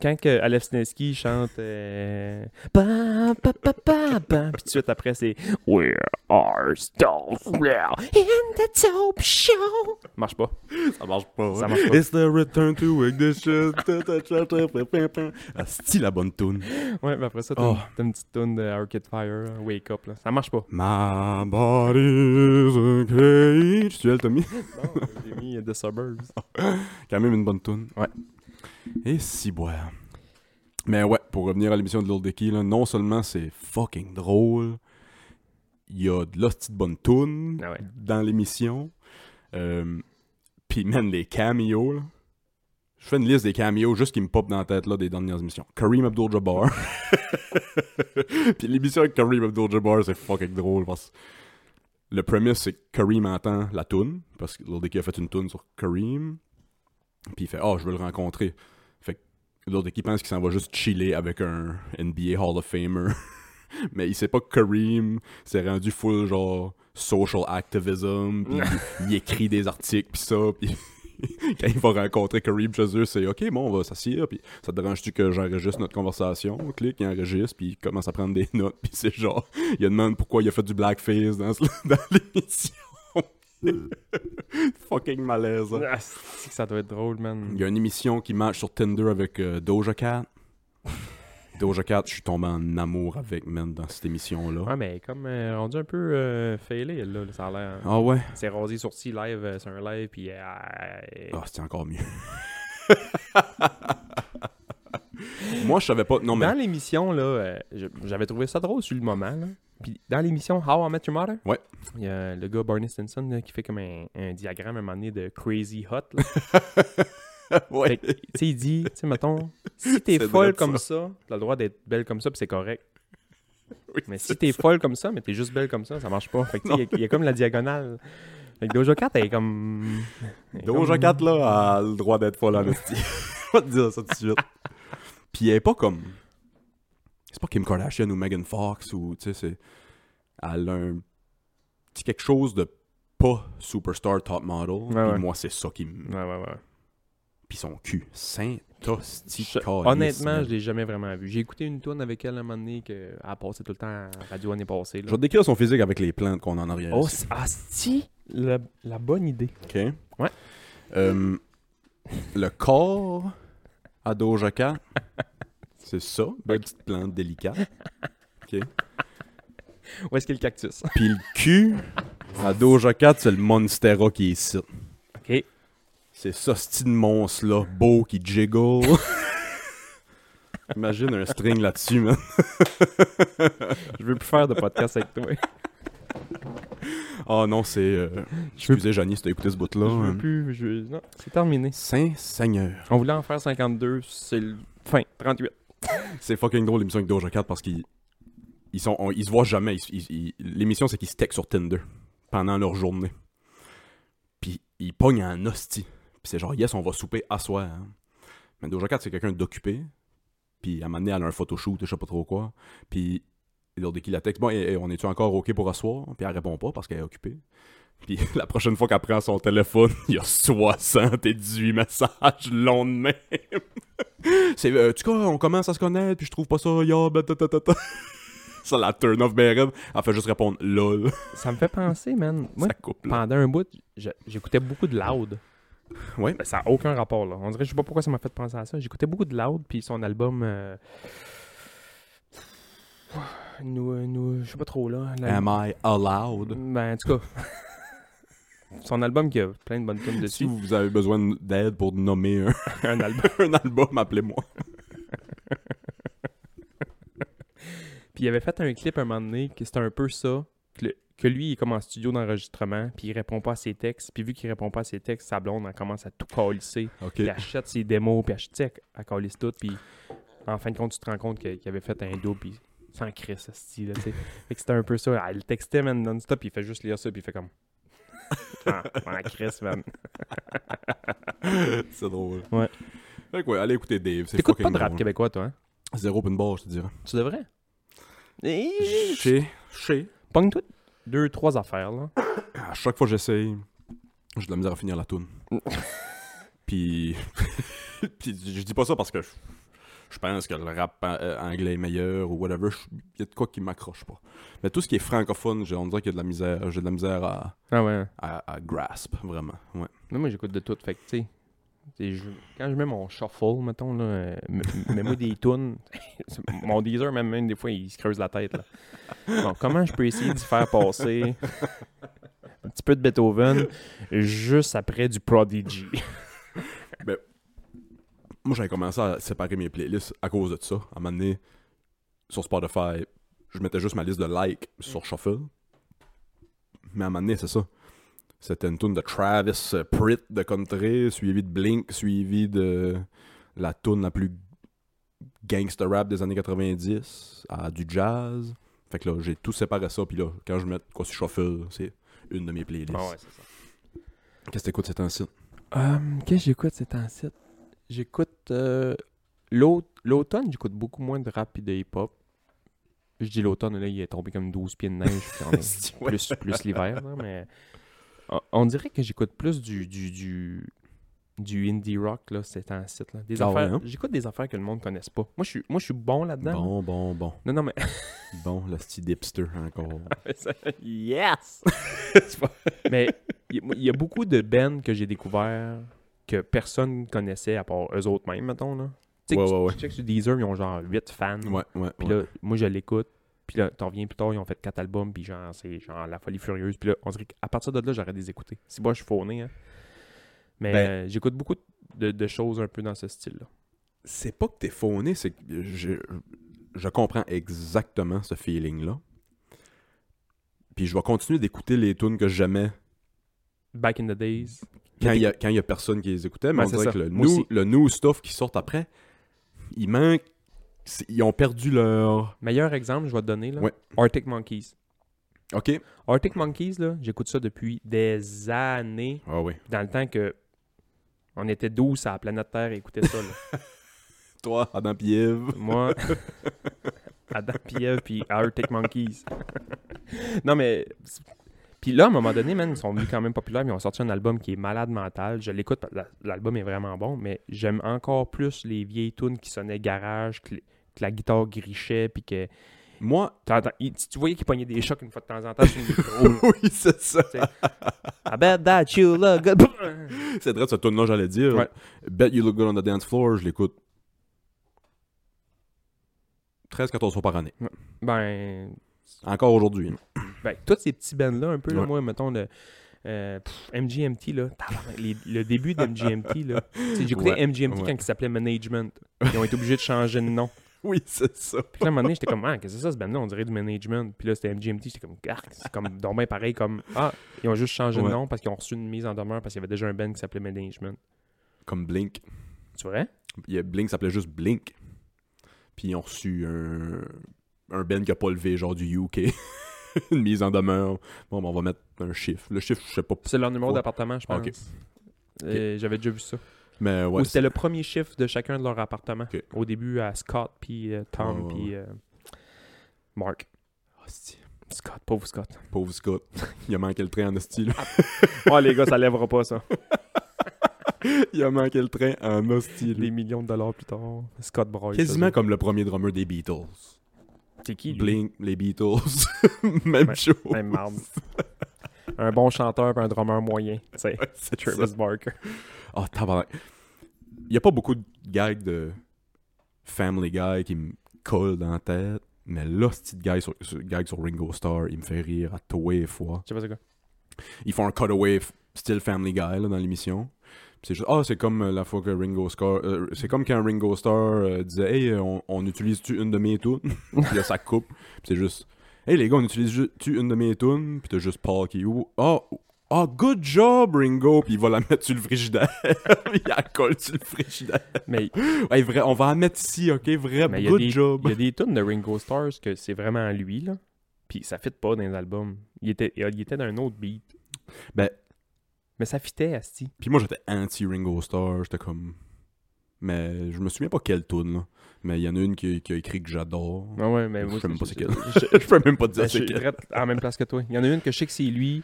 Quand que Alef Sneski chante euh, pa, puis tout de suite après c'est We are still real in the dope show marche pas Ça marche pas. Ça marche pas. It's the return to ignition. Asti la bonne tune. ouais mais après ça t'as Oh. une, petite tune de Arcade Fire euh, Wake Up là. ça marche pas My body's a cage. Tu as le Tommy? non j'ai mis The Suburbs Quand même une bonne tune. Ouais. Et si boire. Mais ouais, pour revenir à l'émission de Lil Dicky, là, non seulement c'est fucking drôle, il y a de l'hostie de bonne tune Ah ouais. dans l'émission. Euh, Puis man, les cameos, là. Je fais une liste des cameos juste qui me pop dans la tête là, des dernières émissions. Kareem Abdul-Jabbar. Puis l'émission avec Kareem Abdul-Jabbar, c'est fucking drôle parce que le premise, c'est que Kareem entend la tune parce que Lil Dicky a fait une tune sur Kareem. Puis il fait « Oh, je veux le rencontrer. » Fait que Lil Dicky pense qu'il s'en va juste chiller avec un NBA Hall of Famer. Mais il sait pas que Kareem s'est rendu full genre social activism, puis il, écrit des articles puis ça, puis quand il va rencontrer Kareem chez eux, c'est OK, bon, on va s'assier, puis ça te dérange-tu que j'enregistre notre conversation? On clique, il enregistre, puis il commence à prendre des notes, puis c'est genre, il demande pourquoi il a fait du blackface dans, ce- dans l'émission. Fucking malaise. hein. Ah, c'est ça doit être drôle man Il y a une émission qui marche sur Tinder avec euh, Doja Cat. Doja Cat, je suis tombé en amour avec, man, dans cette émission-là. ouais mais comme euh, rendu un peu euh, failé là ça a l'air Ah ouais? c'est rasé sorti live euh, sur un live puis euh, euh, Ah, c'était encore mieux. Moi, je savais pas. Non, mais. Dans l'émission, là, euh, j'avais trouvé ça drôle sur le moment. Là. Puis dans l'émission How I Met Your Mother, Ouais. il y a le gars Barney Stinson là, qui fait comme un, un diagramme à un moment donné de Crazy Hot. ouais. Tu sais, il dit, tu sais, mettons, si t'es folle comme ça. ça, t'as le droit d'être belle comme ça, puis c'est correct. Oui, Mais si t'es folle comme ça, mais t'es juste belle comme ça, ça marche pas. Fait il y a- il y, a comme la diagonale. Fait que Doja Cat, elle est comme. elle est comme- Cat, là, a le droit d'être folle en. Je vais te dire ça tout de suite. Puis elle est pas comme. C'est pas Kim Kardashian ou Megan Fox ou, tu sais, c'est... Elle a un... C'est quelque chose de pas superstar top model. Puis ouais. moi, c'est ça qui me... Ouais, ouais, ouais. Puis son cul. Saint-hostie. Je- honnêtement, je l'ai jamais vraiment vu. J'ai écouté une tune avec elle un moment donné qu'elle a passé tout le temps à radio l'année passée. Je vais décrire son physique avec les plantes qu'on a en. Oh, ici. c'est- ah, si! La, la bonne idée. OK. Ouais. Euh, le corps à Doja Cat, c'est ça. Belle petite plante délicate. OK. Où est-ce qu'il y a le cactus? Puis le cul à Doja Cat, c'est le Monstera qui est ici. OK. C'est ça, ce petit monstre-là, beau, qui jiggle. Imagine un string là-dessus, man. Je veux plus faire de podcast avec toi. Oh non, c'est... euh, veux, Excusez, Janie, si t'as écouté ce bout-là. je veux hein. plus. Je... Non, c'est terminé. Saint-Seigneur. On voulait en faire 52, c'est le fin, 38. C'est fucking drôle l'émission avec Doja Cat parce qu'ils ils sont on- ils se voient jamais. L'émission c'est qu'ils se textent sur Tinder pendant leur journée. Puis ils pognent en hostie. Puis c'est genre yes on va souper à soir. hein. Mais Doja Cat c'est quelqu'un d'occupé. Puis à elle a un photoshoot, je sais pas trop quoi. Puis lors de qui la texte, bon, on est-tu encore OK pour asseoir? Puis elle répond pas parce qu'elle est occupée. Puis la prochaine fois qu'elle prend son téléphone, il y a 78 messages longs de même. C'est, euh, tu sais quoi, on commence à se connaître, puis je trouve pas ça, ben, ta, ta, ta. Ça, la turn off ben raide. Elle fait juste répondre lol. Ça me fait penser, man. Moi, ça coupe, là. pendant un bout, j'écoutais beaucoup de Loud. Ouais. Ben, ça n'a aucun rapport, là. On dirait, je sais pas pourquoi ça m'a fait penser à ça. J'écoutais beaucoup de Loud, puis son album. Euh... Nous, euh, nous, je sais pas trop, là. La- Am I allowed? Ben, en tout cas. son album qui a plein de bonnes tunes Si dessus. vous avez besoin d'aide pour nommer un, un album. un album, appelez-moi. Puis il avait fait un clip un moment donné que c'était un peu ça. Que, le- que lui, il est comme en studio d'enregistrement, puis il répond pas à ses textes. Puis vu qu'il répond pas à ses textes, sa blonde, elle commence à tout calisser. OK. Puis elle achète ses démos, puis elle, elle calisse tout. Puis en fin de compte, tu te rends compte qu'il avait fait un double, puis sans Chris, ce style, tu sais. Fait que c'était un peu ça. Elle le textait, man, non-stop, il fait juste lire ça, puis il fait comme. Ah, ah, Chris, man. c'est drôle. Ouais. Fait que ouais, allez écouter Dave. C'est T'écoutes pas de rap drôle. québécois, toi, hein? Zéro open bar, je te dirais. Tu devrais. Et... Chez, chez. Pogne-toi deux, trois affaires, là. À chaque fois que j'essaye, j'ai de la misère à finir la tune. Puis, puis je dis pas ça parce que je, je pense que le rap euh, anglais est meilleur ou whatever. Il y a de quoi qui m'accroche pas. Mais tout ce qui est francophone, j'ai- on dirait qu'il y a de la misère. J'ai de la misère à, Ah ouais. à, à grasp, vraiment. Ouais. Mais moi, j'écoute de tout. Fait que, tu sais, je- quand je mets mon shuffle, mettons, là, euh, mets-moi des tunes. mon Deezer, même, même, des fois, il se creuse la tête. Là. Bon, comment je peux essayer d'y faire passer un petit peu de Beethoven juste après du Prodigy? Moi, j'avais commencé à séparer mes playlists à cause de ça. À un moment donné, sur Spotify, je mettais juste ma liste de likes sur Shuffle. Mais à un moment donné, c'est ça. C'était une tune de Travis euh, Pritt de country, suivi de Blink, suivi de la tune la plus gangster rap des années 90, à du jazz. Fait que là, j'ai tout séparé ça, puis là, quand je mets quoi sur Shuffle, c'est une de mes playlists. Ah ouais, c'est ça. Qu'est-ce que t'écoutes, c'est un site? Qu'est-ce que j'écoute, c'est en site? J'écoute euh, l'aut- l'automne, j'écoute beaucoup moins de rap et de hip-hop. Je dis l'automne, là, il est tombé comme 12 pieds de neige. Ouais. plus, plus l'hiver, mais on, dirait que j'écoute plus du, du, du, du indie rock, là, c'est un site, là. Des Ah affaires, ouais, hein? J'écoute des affaires que le monde ne connaisse pas. Moi, je suis, moi, je suis bon là-dedans. Bon, bon, bon. Non, non, mais... Bon, le style hipster encore. yes! mais il y, y a beaucoup de bands que j'ai découvert que personne connaissait à part eux autres mêmes, mettons, là. Tu sais, Ouais, que ouais, ouais. tu checkes sur Deezer, ils ont genre 8 fans. Ouais, ouais. Puis ouais. là, moi, je l'écoute. Puis là, t'en reviens plus tard, ils ont fait 4 albums. Puis genre, c'est genre La Folie Furieuse. Puis là, on dirait qu'à partir de là, j'arrête de les écouter. Si moi, je suis fauné, hein. Mais Ben- euh, j'écoute beaucoup de, de choses un peu dans ce style-là. c'est pas que t'es fauné, c'est que je, je comprends exactement ce feeling-là. Puis je vais continuer d'écouter les tunes que j'aimais Back in the days. Quand il y, a- a personne qui les écoutait. Mais Ouais, on dirait que le Moi new, aussi. le new stuff qui sort après, il manque. Ils ont perdu leur. Meilleur exemple, je vais te donner, là. Ouais. Arctic Monkeys. Ok. Arctic Monkeys, là, j'écoute ça depuis des années. Ah oui. Dans le temps que on était 12 à la planète Terre à écouter ça, là. Toi, Adam Pieve. Moi, Adam puis Ève puis Arctic Monkeys. non, mais. Puis là, à un moment donné, man, ils sont venus quand même populaires. Ils ont sorti un album qui est malade mental. Je l'écoute, la- l'album est vraiment bon, mais j'aime encore plus les vieilles tunes qui sonnaient garage, que, la guitare grichait, puis que. Moi, il- tu voyais qu'il pognait des chocs une fois de temps en temps sur le micro. oui, c'est ça. I bet that you look good. C'est vrai, ce tune-là, j'allais dire. Ouais. Bet You Look Good on the Dance Floor, je l'écoute 13-14 fois par année. Ben, Encore aujourd'hui. Ben, tous ces petits bands-là, un peu, là, Ouais. moi, mettons, le, euh, pff, MGMT, là, les- le début d'MGMT, là, j'écoutais Ouais, MGMT ouais. quand il s'appelait Management. Ils ont été obligés de changer de nom. Oui, c'est ça. Puis là, à un moment donné, j'étais comme, ah, qu'est-ce que c'est ça, ce band-là? On dirait du Management. Puis là, c'était MGMT, j'étais comme, ah, c'est comme, ben pareil, comme, ah, ils ont juste changé de nom parce qu'ils ont reçu une mise en demeure parce qu'il y avait déjà un band qui s'appelait Management. Comme Blink. Tu vrai? Il y a Blink s'appelait juste Blink. Puis ils ont reçu un, un band qui a pas levé, genre du UK. Une mise en demeure. Bon, ben, on va mettre un chiffre. Le chiffre, je sais pas. C'est leur numéro d'appartement, je pense. Euh, J'avais déjà vu ça. Mais ouais. C'était le premier chiffre de chacun de leur appartement. Au début, à Scott, puis euh, Tom, puis euh, Mark. C'est- Scott, pauvre Scott. Pauvre Scott. Il a manqué le train en hostie, là. Oh les gars, ça lèvera pas ça. Il a manqué le train en hostie. Des millions de dollars plus tard. Scott Broy. Quasiment comme le premier drummer des Beatles. C'est qui lui? Blink, les Beatles. Même Ouais. chose. Même marde. un bon chanteur et un drummer moyen. C'est Travis ça. Barker. Oh, tabarnak. Il y a pas beaucoup de gags de Family Guy qui me collent dans la tête. Mais là, ce petit gag sur, sur- gag sur Ringo Starr, il me fait rire à tous les fois. Je sais pas c'est quoi. Ils font un cutaway style Family Guy là, dans l'émission. C'est juste, ah, c'est comme euh, la fois que Ringo Starr. euh, c'est comme quand Ringo Starr euh, disait, hey, on, on utilise-tu une de mes tunes? Puis là, ça coupe. Puis c'est juste, hey, les gars, on utilise-tu une de mes tunes? Puis t'as juste Paul qui, oh, oh, oh, good job, Ringo. Puis il va la mettre sur le frigidaire. Il la colle sur le frigidaire. Mais Ouais, vrai, on va la mettre ici, ok, vrai, mais il y a good des- job. il y a des tunes de Ringo Stars que c'est vraiment lui, là. Puis ça fit pas dans les albums. Il était, il était dans un autre beat. Ben, Mais ça fitait, Asti. puis moi, j'étais anti-Ringo Starr. J'étais comme. Mais je me souviens pas quelle tune, là. Mais il y en a une qui, qui a écrit que j'adore. Ah ouais, mais Je moi, sais même pas c'est quelle. je- je peux même pas te Ben, dire je c'est quelle. la même place que toi. Il y en a une que je sais que c'est lui.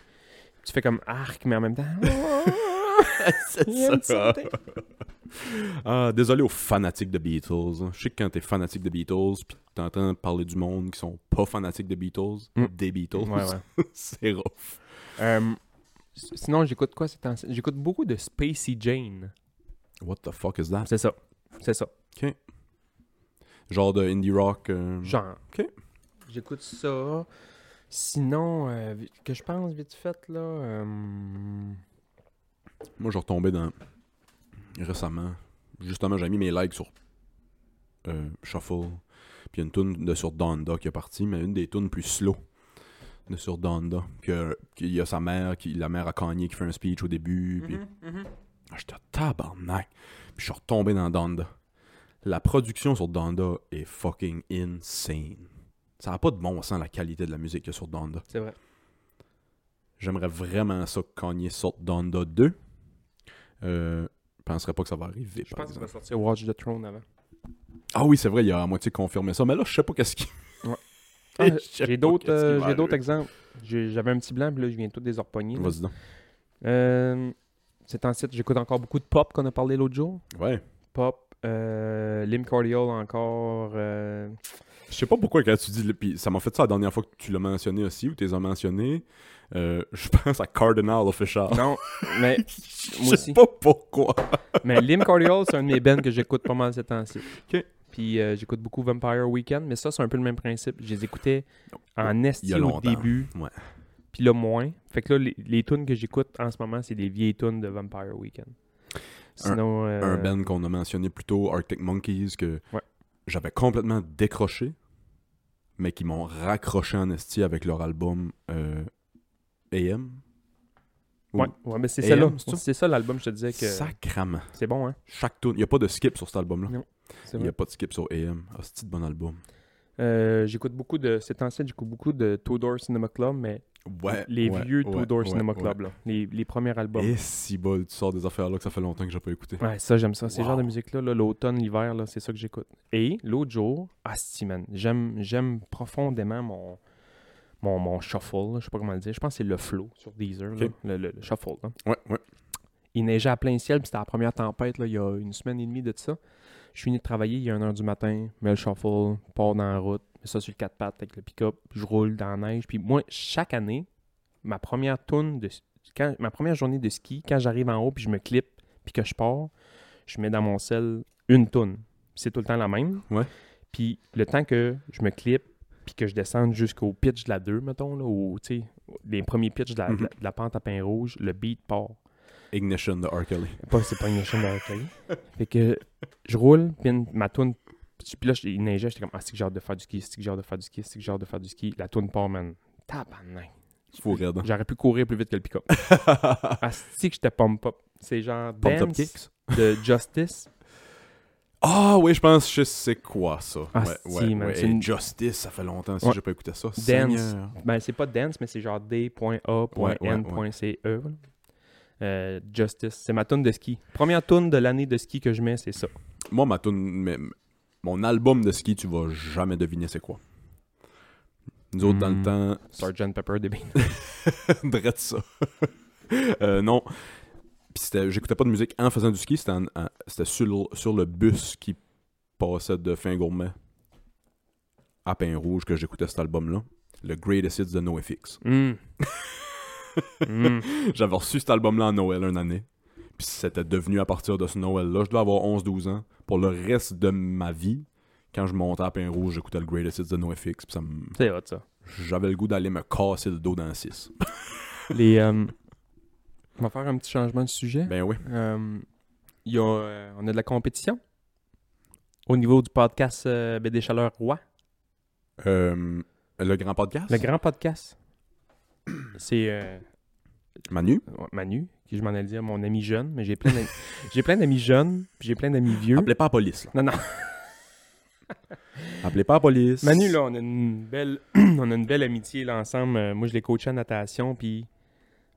Tu fais comme arc, mais en même temps. C'est ça. Ah, désolé aux fanatiques de Beatles. hein. Je sais que quand t'es fanatique de Beatles, puis t'entends parler du monde qui sont pas fanatiques de Beatles, Mm. des Beatles, Ouais, ouais. c'est rough. Euh, sinon, j'écoute quoi? J'écoute beaucoup de Spacey Jane. What the fuck is that? C'est ça. C'est ça. Genre de indie rock. euh, Genre. Ok. J'écoute ça. Sinon, euh, que je pense vite fait, là. euh, Moi, je retombé dans. Récemment. Justement, j'ai mis mes likes sur euh, Shuffle. Puis une tune de sur Donda qui est partie, mais une des tunes plus slow sur Donda. Qu'il y a sa mère, qui, la mère à Kanye qui fait un speech au début. Puis Ah, J'étais tabarnak. Puis je suis retombé dans Donda. La production sur Donda est fucking insane. Ça n'a pas de bon sens la qualité de la musique qu'il y a sur Donda. C'est vrai. J'aimerais vraiment ça que Kanye sorte Donda 2. Euh, je penserais pas que ça va arriver. Je par pense qu'il va sortir Watch the Throne avant. Ah oui, c'est vrai, il a à moitié confirmé ça. Mais là, je sais pas qu'est-ce qui. Ah, J'ai d'autres euh, j'ai d'autres exemples. J'avais un petit blanc, puis là, je viens tout des. Vas-y donc. Euh, c'est en site, j'écoute encore beaucoup de pop qu'on a parlé l'autre jour. Ouais. Pop, euh, Lim Cordial encore. euh, Je sais pas pourquoi quand tu dis. Puis ça m'a fait ça la dernière fois que tu l'as mentionné aussi, ou tu les as mentionnés. Euh, je pense à Cardinal Official. Non, mais Je sais pas pourquoi. Mais Lim Cordial, c'est un de mes bands que j'écoute pas mal ces temps-ci. Ok. Puis euh, j'écoute beaucoup Vampire Weekend, mais ça, c'est un peu le même principe. Je les écoutais en esti au longtemps. début, Ouais. puis là, moins. Fait que là, les, les tunes que j'écoute en ce moment, c'est des vieilles tunes de Vampire Weekend. Sinon, euh, un band qu'on a mentionné plus tôt, Arctic Monkeys, que Ouais. j'avais complètement décroché, mais qui m'ont raccroché en esti avec leur album euh, AM. Ou- Ouais, ouais, mais c'est celle-là. c'est ça? L'album, je te disais que Sacrament. c'est bon, hein? Chaque tune. Il n'y a pas de skip sur cet album-là. Non, Il n'y a pas de skip sur AM. C'est de bon album. Euh, j'écoute beaucoup de. C'est ancien, j'écoute beaucoup de Two Door Cinema Club, mais Ouais. les ouais, vieux ouais, ouais, Cinema. Club, là, les, les premiers albums. Et si bol, tu sors des affaires là que ça fait longtemps que j'ai pas écouté. Ouais, ça, j'aime ça. Ces genres de musique-là, là, l'automne, l'hiver, là, c'est ça que j'écoute. Et l'autre jour, asti, man, j'aime, j'aime profondément mon, mon, mon shuffle, je sais pas comment le dire. Je pense que c'est le flow sur Deezer, là, le, le- le shuffle. là. Ouais, ouais. Il neigeait à plein ciel, puis c'était la première tempête, là, il y a une semaine et demie de ça. Je finis de travailler, il y a 1h du matin, mets le shuffle, pars dans la route, mets ça sur le 4 pattes avec le pick-up, je roule dans la neige. Puis moi, chaque année, ma première tourne de quand, ma première journée de ski, quand j'arrive en haut, puis je me clip, puis que je pars, je mets dans mon sel une toune. C'est tout le temps la même. Ouais. Puis le temps que je me clip, puis que je descende jusqu'au pitch de la 2, mettons, là, ou, tu sais, les premiers pitchs de la, Mhm. de la- de la pente à pain rouge, le beat part. Ignition de R. Kelly. Pas, c'est pas chaîne de hockey. Fait que je roule, puis ma toune. Puis là, il neigeait, j'étais comme, ah, c'est que j'ai hâte de faire du ski, c'est que j'ai hâte de faire du ski, c'est que j'ai hâte de faire du ski. La toune part, man. Tabarnak. J'aurais pu courir plus vite que le pick-up. Ah, c'est que j'étais pump up. C'est genre up Dance kicks? de Justice. Ah oui, je pense que sais quoi ça. Ah, ouais, si, ouais, man, ouais. c'est une- Justice, ça fait longtemps si j'ai pas écouté ça. Dance. Seigneur. Ben, c'est pas Dance, mais c'est genre D.A.N.C.E. Euh, Justice. C'est ma toune de ski. Première toune de l'année de ski que je mets, c'est ça. Moi, ma tune, mais- mon album de ski, tu vas jamais deviner c'est quoi. Nous autres, dans Hmm. le temps, Sgt. Pepper de drette ça. Euh, non. Puis c'était- j'écoutais pas de musique en faisant du ski, c'était sur, le- sur le bus qui passait de Fin Gourmet à Pain Rouge que j'écoutais cet album-là. Le Greatest Hits de NoFX. Hmm. Hmm. J'avais reçu cet album-là en Noël une année. Puis c'était devenu à partir de ce Noël-là. Je dois avoir 11-12 ans. Pour le reste de ma vie, quand je montais à Pain Rouge, j'écoutais le Greatest Hits de NoFX. Puis ça me- C'est hot, ça. j'avais le goût d'aller me casser le dos dans le 6. Les, euh, On va faire un petit changement de sujet. Ben oui. Euh, il y a, euh, on a de la compétition au niveau du podcast euh, BD Chaleur Roi. Euh, le grand podcast? Le grand podcast. C'est euh, Manu? Manu, qui je m'en allais dire mon ami jeune, mais j'ai plein d'amis, j'ai plein d'amis jeunes, puis j'ai plein d'amis vieux. Appelez pas la police. Là. Non, non. Appelez pas la police. Manu, là, on a une belle, on a une belle amitié là, ensemble. Euh, moi, je l'ai coaché en natation, puis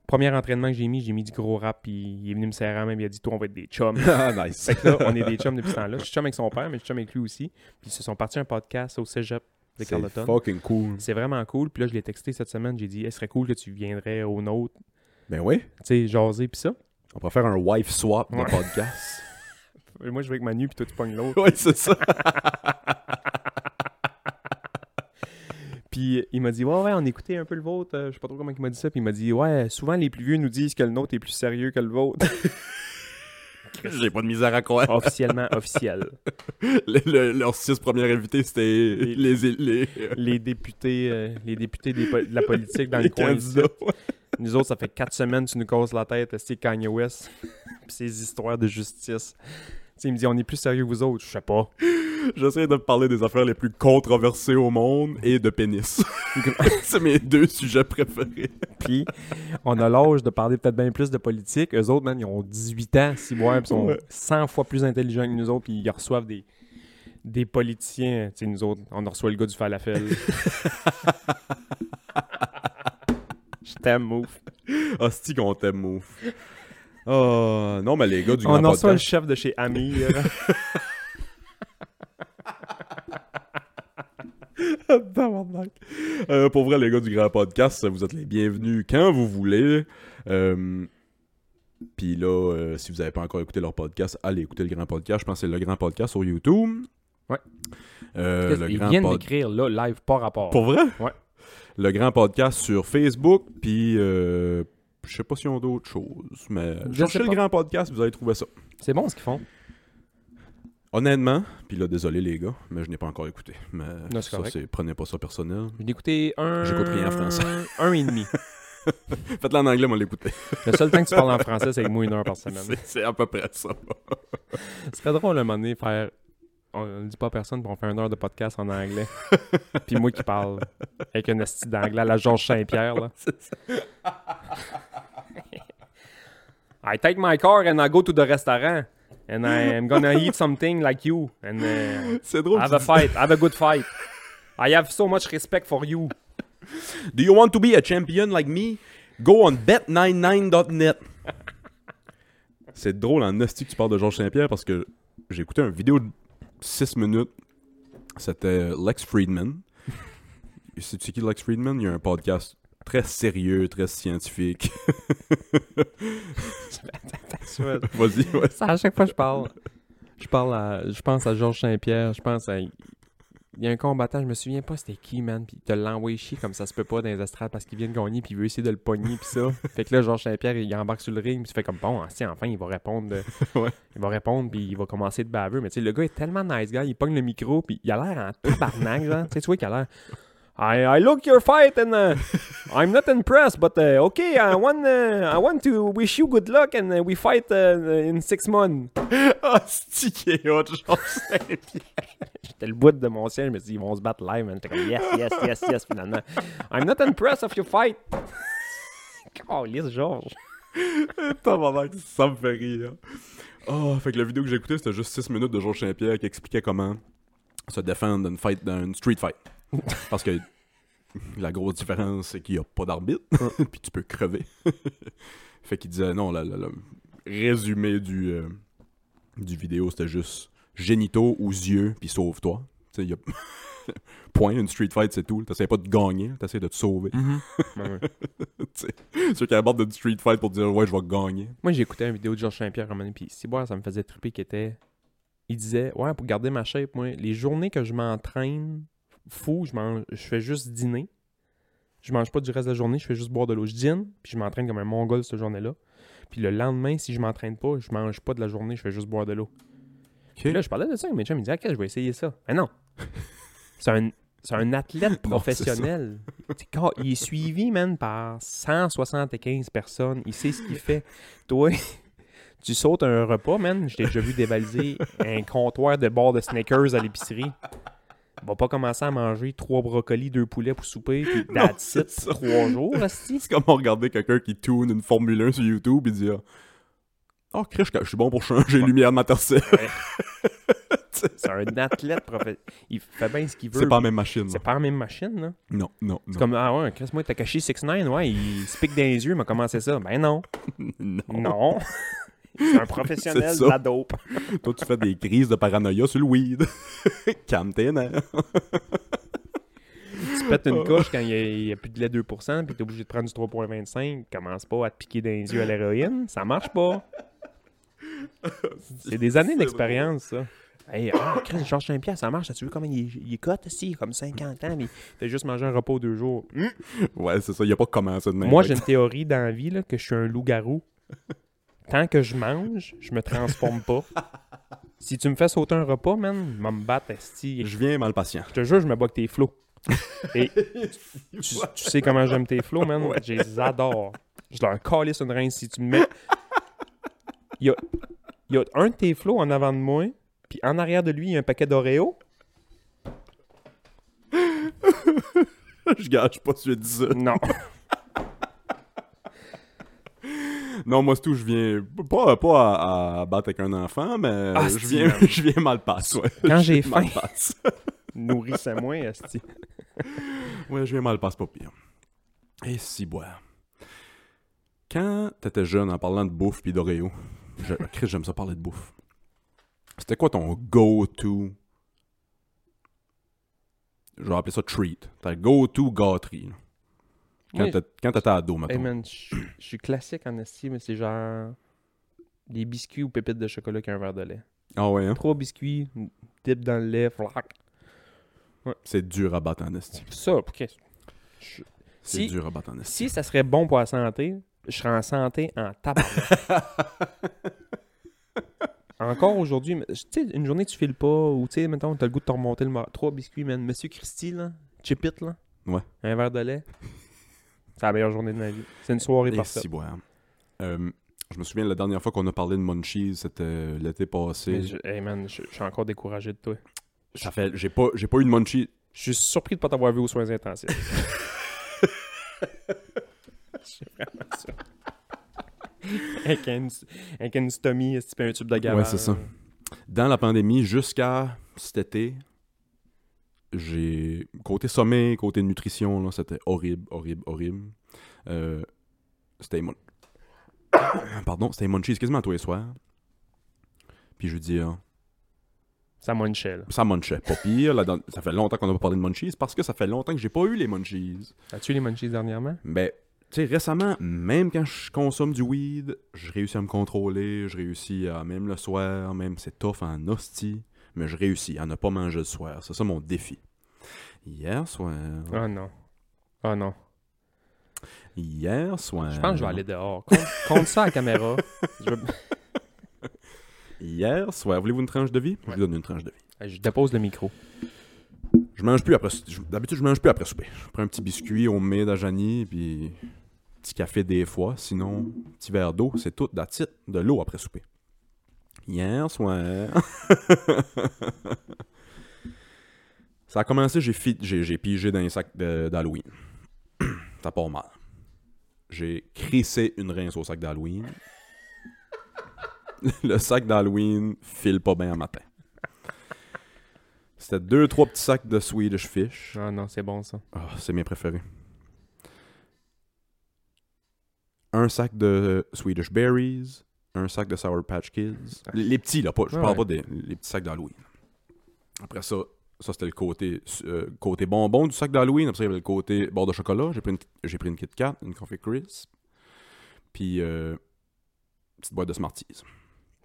premier entraînement que j'ai mis, j'ai mis du gros rap, puis il est venu me serrer main, puis il a dit Toi, on va être des chums. ah, nice. Fait que là, on est des chums depuis ce temps-là. Je suis chum avec son père, mais je suis chum avec lui aussi. Puis ils se sont partis un podcast au cégep de C'est fucking cool. C'est vraiment cool. Puis là, je l'ai texté cette semaine. J'ai dit, ce serait cool que tu viendrais au nôtre, Ben oui. tu sais, jaser, puis ça. On pourrait faire un wife swap de Ouais. podcast. Moi, je vais avec Manu, puis toi, tu pognes l'autre. ouais, c'est ça. Puis il m'a dit, ouais, ouais, on écoutait un peu le vôtre. Euh, je sais pas trop comment il m'a dit ça. Puis il m'a dit, ouais, souvent les plus vieux nous disent que le nôtre est plus sérieux que le vôtre. J'ai pas de misère à croire. Officiellement officiel. Le- le- leurs six premiers invités, c'était les, les, les, Les députés, euh, les députés des de la politique dans les le coin. Nous autres, ça fait quatre semaines que tu nous casses la tête, c'est Kanye West, puis ses histoires de justice. Il me dit, on est plus sérieux que vous autres. Je sais pas. J'essaie de parler des affaires les plus controversées au monde et de pénis. c'est mes deux sujets préférés. Puis, on a l'âge de parler peut-être bien plus de politique. Eux autres, man, ils ont 18 ans, si puis ils sont Ouais. 100 fois plus intelligents que nous autres, puis ils reçoivent des, des politiciens. Tu sais, nous autres, on reçoit le gars du falafel. Je t'aime, Mouf. Hostie qu'on t'aime, mouf. Oh, non, mais les gars du On grand en reçoit le chef de chez Amir. Tabarnak. Euh, pour vrai, les gars du grand podcast, vous êtes les bienvenus quand vous voulez. Euh, Puis là, euh, si vous n'avez pas encore écouté leur podcast, allez écouter le grand podcast. Je pense que c'est le grand podcast sur YouTube. Ouais. Euh, le Ils grand viennent pod- d'écrire là, live, pas rapport. Pour vrai? Ouais. Le grand podcast sur Facebook, puis euh, je sais pas si ont d'autres choses, mais Je cherchez le grand podcast, vous allez trouver ça. C'est bon ce qu'ils font. Honnêtement, puis là, désolé les gars, mais je n'ai pas encore écouté. Mais Non, ça, correct. c'est prenez pas ça personnel. J'ai écouté un. J'écoute rien en français. Un et demi. Faites-le en anglais, moi l'écouter. Le seul temps que tu parles en français, c'est avec moi une heure par semaine. C'est à peu près ça. Ce serait drôle un moment donné faire. On ne le dit pas à personne, puis on fait une heure de podcast en anglais. puis moi qui parle avec un esti d'anglais à la Georges Saint-Pierre. Là. I take my car and I go to the restaurant. And I am gonna eat something like you. And uh, C'est drôle. have a fight. Have a good fight. I have so much respect for you. Do you want to be a champion like me? Go on bet99.net. C'est drôle en hostie que tu parles de Georges Saint-Pierre parce que j'ai écouté une vidéo de 6 minutes. C'était Lex Friedman. C'est qui Lex Friedman? Il y a un podcast très sérieux, très scientifique. Vas-y, ouais. À chaque fois que je parle, je parle à, je pense à Georges Saint-Pierre, je pense à, il y a un combattant, je me souviens pas c'était qui, man, puis te l'envoyer chier comme ça se peut pas dans les astrales parce qu'il vient de gagner puis il veut essayer de le pogner puis ça. fait que là, Georges Saint-Pierre, il embarque sur le ring puis il fait comme bon, si enfin, il va répondre, de- Ouais. il va répondre puis il va commencer de baveux. Mais tu sais, le gars est tellement nice guy, il pogne le micro puis il a l'air en tabarnak, genre. Tu sais, tu vois qu'il a l'air. I, I look your fight and uh, I'm not impressed, but uh, okay, I want, uh, I want to wish you good luck and uh, we fight uh, in six months. Ah, c'est qui est Saint-Pierre. J'étais le bout de mon ciel, je me suis dit, ils vont se battre live, man. J'étais comme, yes, yes, yes, yes, finalement. I'm not impressed of your fight. Oh, lisse, Georges. Tabarnak, ça me fait rire. Oh, fait que la vidéo que j'ai écoutée, c'était juste 6 minutes de Georges Saint-Pierre qui expliquait comment se défendre d'une fight, d'une street fight. Parce que la grosse différence, c'est qu'il n'y a pas d'arbitre, puis tu peux crever. fait qu'il disait, non, le, résumé du, euh, du vidéo, c'était juste génitaux aux yeux, puis sauve-toi. Tu sais, il y a... Point, une street fight, c'est tout. T'essayes pas de gagner, t'essayes de te sauver. Ouais. Tu sais, Ceux qui abordent une street fight pour dire, ouais, je vais gagner. Moi, j'ai écouté une vidéo de Georges Saint-Pierre donné, puis si ça me faisait triper qui était. Il disait, ouais, pour garder ma shape, moi, les journées que je m'entraîne fou, je mange, je fais juste dîner. Je mange pas du reste de la journée, je fais juste boire de l'eau. Je dîne, puis je m'entraîne comme un mongol cette journée-là. Puis le lendemain, si je m'entraîne pas, je mange pas de la journée, je fais juste boire de l'eau. Puis là, je parlais de ça avec mes chums, ils me disaient, ok, je vais essayer ça. Mais non. C'est un, un athlète professionnel. Il est suivi, man, par 175 personnes. Il sait ce qu'il fait. Toi, tu sautes un repas, man. Je t'ai déjà vu dévaliser un comptoir de bord de Snickers à l'épicerie. Va pas commencer à manger trois brocolis, deux poulets pour souper, puis that's it, trois jours. C'est comme regarder quelqu'un qui tune une Formule 1 sur YouTube et dire Oh, Chris, je suis bon pour changer les lumières de ma tercelle. C'est un athlète professionnel. Il fait bien ce qu'il veut. C'est pas la même machine. C'est pas la même machine, là. Non, non, C'est non. comme, ah ouais, Chris, moi, Takashi 6ix9ine, ouais, il se pique dans les yeux, il m'a commencé ça. Ben non, non. non. C'est un professionnel de la dope. Toi, tu fais des crises de paranoïa sur le weed. Calme tes nerfs. Tu pètes une couche quand il y a, plus de lait 2%, puis t'es obligé de prendre du 3.25, commence pas à te piquer dans les yeux à l'héroïne, ça marche pas. C'est des années d'expérience, ça. Hey, ah, Chris, Georges Saint-Pierre, ça marche. As-tu vu comment il, il cote, a comme 50 ans, mais il fait juste manger un repas aux deux jours. Hum. Ouais, c'est ça. Il a pas commencé de même. Moi, j'ai une théorie dans la vie, là, que je suis un loup-garou. Tant que je mange, je me transforme pas. Si tu me fais sauter un repas, man, je me battre, esti. Je viens mal patient. Je te jure, je me bats avec tes flots. Et tu, tu sais comment j'aime tes flots, man? Ouais. Je les adore. Je leur calisse une reine si tu me mets. Il y a, il y a un de tes flots en avant de moi, puis en arrière de lui, il y a un paquet d'Oreo. je gâche pas, tu as dit ça. Non. Non, moi, c'est tout. Je viens pas, pas à, à battre avec un enfant, mais Ah, je, viens, je viens mal passe. Ouais. Quand j'ai faim. Nourrissez-moi, esti. Ouais, je viens mal passe pas pire. Et si boire. Quand t'étais jeune, en parlant de bouffe pis d'Oreo, je... Chris, j'aime ça parler de bouffe. C'était quoi ton go-to? Je vais appeler ça treat. Ta go-to gâterie. Quand Moi, t'étais- ado, Hey mettons. man, je suis classique en esti, mais c'est genre des biscuits ou pépites de chocolat avec un verre de lait. Ah ouais, hein? Trois biscuits, dip dans le lait, flac. C'est dur à battre en esti. Ça, ok. Je- C'est Si- dur à battre en esti. Si ça serait bon pour la santé, je serais en santé en tabac. Encore aujourd'hui, tu sais, une journée tu files pas, ou tu sais, mettons, t'as le goût de te remonter le. Trois biscuits, man. Monsieur Christy, là, chip it, là. Ouais. Un verre de lait. C'est la meilleure journée de ma vie. C'est une soirée parfaite. Euh, je me souviens, la dernière fois qu'on a parlé de munchies, c'était l'été passé. Mais je- hey man, je, je suis encore découragé de toi. Ça fait... J'ai pas, j'ai pas eu de munchies Je suis surpris de pas t'avoir vu aux soins intensifs. C'est vraiment ça. avec, une, avec une stomie, un tube de? Ouais, c'est ça. dans la pandémie jusqu'à cet été, j'ai. Côté sommeil, côté nutrition, là, c'était horrible, horrible, horrible. Euh, c'était mon. Pardon, c'était munchies quasiment tous les soirs. Puis je veux dire, Ça munchait, là. ça munchait pas pire. là, dans- ça fait longtemps qu'on n'a pas parlé de munchies parce que ça fait longtemps que j'ai pas eu les munchies. As-tu eu les munchies dernièrement? Ben, tu sais, récemment, même quand je consomme du weed, je réussis à me contrôler, je réussis à, même le soir, même c'est tough en hostie, mais je réussis à ne pas manger le soir. C'est ça mon défi. Hier soir. Oh non. Oh non. Hier soir. Je pense que je vais aller dehors. Compte, compte ça à la caméra. Je, Hier soir. Voulez-vous une tranche de vie? Je Ouais. vous donne une tranche de vie. je dépose le micro. Je mange plus après. D'habitude, je mange plus après souper. Je prends un petit biscuit au mets d'Ajani, puis petit café des fois. Sinon, petit verre d'eau, c'est tout. That's it. De l'eau après souper. Hier soir. Ça a commencé, j'ai fi- j'ai j'ai pigé dans un sac de- d'Halloween. Ça part mal. J'ai crissé une rince au sac d'Halloween. Le sac d'Halloween file pas bien un matin. C'était deux, trois petits sacs de Swedish Fish. Oh non, c'est bon ça. Ah, c'est mes préférés. Un sac de Swedish Berries. Un sac de Sour Patch Kids. Les, les petits, là, pas, je Ouais, parle ouais. pas des les petits sacs d'Halloween. Après ça, ça c'était le côté, euh, côté bonbon du sac d'Halloween. Après ça, il y avait le côté bord de chocolat. J'ai pris une, pris une Kit Kat, une Coffee Crisp. Puis, euh, petite boîte de Smarties.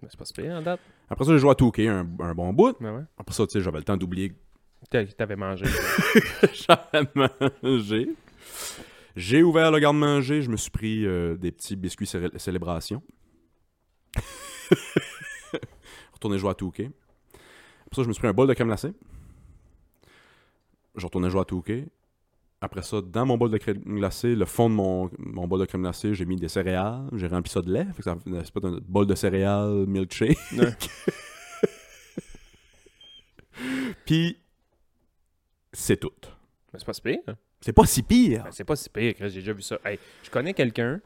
C'est pas super en date. Après ça, j'ai joué à Touquet un, un bon bout. Ouais. Après ça, tu sais, j'avais le temps d'oublier T'avais mangé. J'avais mangé. J'ai ouvert le garde-manger, je me suis pris euh, des petits biscuits célé- célébration. Retourné jouer à Touquet. Après ça, je me suis pris un bol de crème glacée. Je retournais jouer à Touquet. Après ça, dans mon bol de crème glacée, le fond de mon, mon bol de crème glacée, j'ai mis des céréales. J'ai rempli ça de lait. Fait que ça fait une espèce de bol de céréales milkshake. Ouais. Puis, c'est tout. Mais c'est pas super. C'est pas si pire. Ben, c'est pas si pire, Chris, j'ai déjà vu ça. Hey, je connais quelqu'un.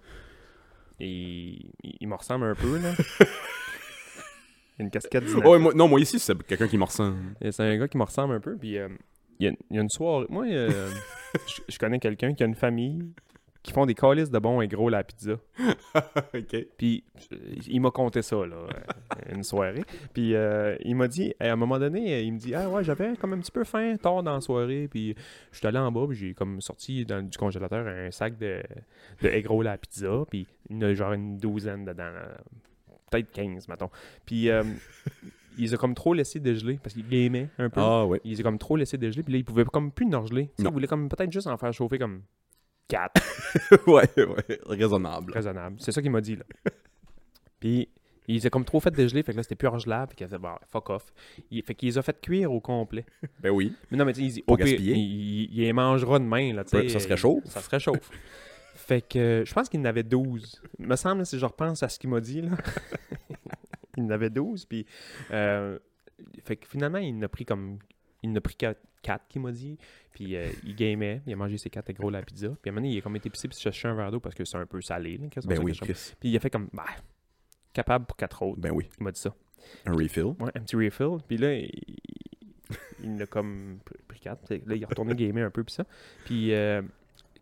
Il, il me ressemble un peu, là. Il a une casquette moi- non, moi ici, c'est quelqu'un qui me ressemble. C'est un gars qui me ressemble un peu. Puis euh, il, y a, il y a une soirée. Moi, euh, je, je connais quelqu'un qui a une famille qui font des calices de bons et gros la pizza. ok. Puis euh, il m'a conté ça, là, euh, une soirée. Puis euh, il m'a dit, à un moment donné, euh, il me dit Ah ouais, j'avais comme un petit peu faim tard dans la soirée. Puis je suis allé en bas, puis j'ai comme sorti dans, du congélateur un sac de, de la pizza. Puis il y en a genre une douzaine dedans. Peut-être 15, mettons. Puis euh, il les a comme trop laissé dégeler parce qu'il gamait un peu. Ah ouais. Il les a comme trop laissé dégeler. Puis là, il pouvait comme plus norgeler. Tu sais, Non. Il voulait comme peut-être juste en faire chauffer comme 4. ouais, ouais. Raisonnable. raisonnable. C'est ça qu'il m'a dit, là. Puis, il les a comme trop fait dégeler, fait que là, c'était plus orgelable, fait qu'il a fait, bon, fuck off. Il, fait qu'il les a fait cuire au complet. Ben oui. Mais non, mais tu sais, il dit, Pas gaspiller. il, il- les mangera demain, là, tu ça se réchauffe. Ça se réchauffe. fait que, je pense qu'il en avait 12. Il me semble, si je repense à ce qu'il m'a dit, là. il en avait 12, puis... euh, fait que finalement, il en a pris comme... Il en a pris 4, qu'il m'a dit. Puis euh, il gamait, il a mangé ses 4 gros la pizza. Puis à un moment donné, il a comme été pissé puis cherché un verre d'eau parce que c'est un peu salé. là, Ben oui, Chris. puis il a fait comme, bah, capable pour quatre autres. Ben oui. Il m'a dit ça. Un refill? Ouais, un petit refill. Puis là, il, il a comme pr- pris quatre. Puis Là, il est retourné gamer un peu, puis ça. Puis euh,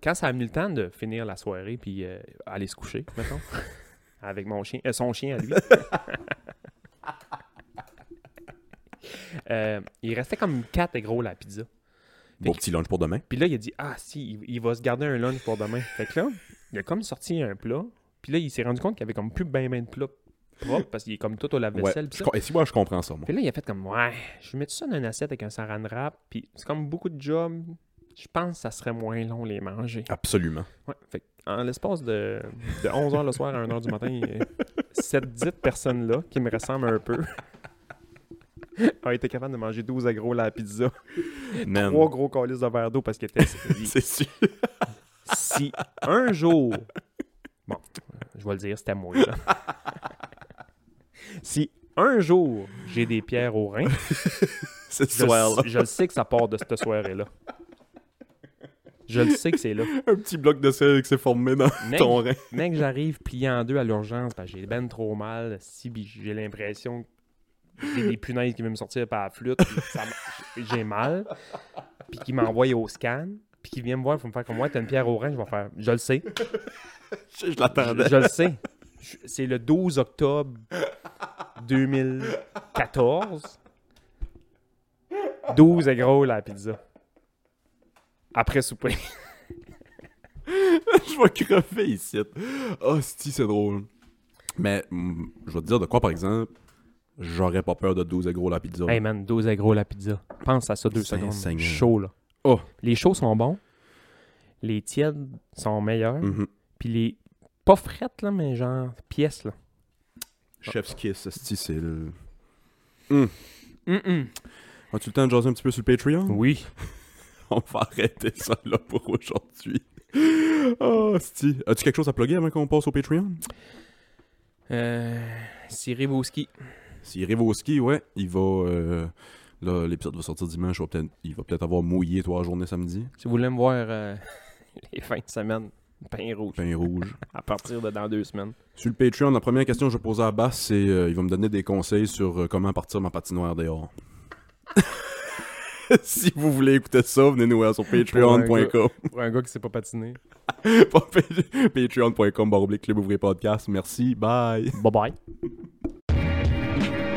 quand ça a mis le temps de finir la soirée, puis euh, aller se coucher, mettons, avec mon chien, euh, son chien à lui. euh, il restait comme quatre gros la pizza. Bon que- petit lunch pour demain. Puis là, il a dit Ah, si, il, il va se garder un lunch pour demain. Fait que là, il a comme sorti un plat. Puis là, il s'est rendu compte qu'il avait comme plus ben ben de plats propres parce qu'il est comme tout au lave-vaisselle. Pis ça. Et si moi, je comprends ça, moi. Puis là, il a fait comme Ouais, je vais mettre ça dans une assiette avec un saran wrap. Puis c'est comme beaucoup de jobs. Je pense que ça serait moins long les manger. Absolument. Ouais. Fait en l'espace de, de 11h le soir à 1h du matin, cette dite personne-là, qui me ressemble un peu, a été capable de manger 12 agros la pizza, Man. trois gros calices de verre d'eau parce qu'il était. C'est sûr. si un jour, bon, je vais le dire, c'était moi, là. si un jour j'ai des pierres au rein, C'est ce je, soir-là. je le sais que ça part de cette soirée-là. Je le sais que c'est là. Un petit bloc de sel qui s'est formé dans Mec, ton rein. mec, j'arrive plié en deux à l'urgence que j'ai ben trop mal. Si j'ai l'impression j'ai des punaises qui veulent me sortir par la flûte, j'ai mal, puis qui m'envoie au scan, puis qui vient me voir pour me faire comme moi, t'as une pierre au rein, je vais faire, je le sais, Je, l'attendais. je le sais. C'est le 12 octobre 2014. 12 est gros la pizza. Après souper. je vais crever ici. Oh, si, c'est drôle. Mais, mm, je vais te dire de quoi, par exemple, j'aurais pas peur de 12 gros la pizza. Hey man, 12 est gros la pizza. Pense à ça deux secondes. Chaud là. Oh. Les chauds sont bons. Les tièdes sont meilleurs. Mhm. Puis les. Pas frettes là, mais genre pièces là. Chef's kiss, c'est le... Hum, As-tu le temps de jaser un petit peu sur le Patreon? Oui. On va arrêter ça là pour aujourd'hui. Oh, sti. As-tu quelque chose à plugger avant qu'on passe au Patreon? Euh. Cyril Bouski. S'il arrive au ski, ouais, il va... euh, là, l'épisode va sortir dimanche, il va peut-être il va peut-être avoir mouillé trois journées samedi. Si vous voulez me voir euh, les fins de semaine, pain rouge. Pain rouge. À partir de dans deux semaines. Sur le Patreon, la première question que je vais poser à Bass, c'est euh, il va me donner des conseils sur comment partir ma patinoire dehors. si vous voulez écouter ça, venez nous voir sur patreon.com. Pour un gars qui sait pas patiner. Patreon.com Club Ouvrier Podcast. Merci, bye. Bye bye. Thank you.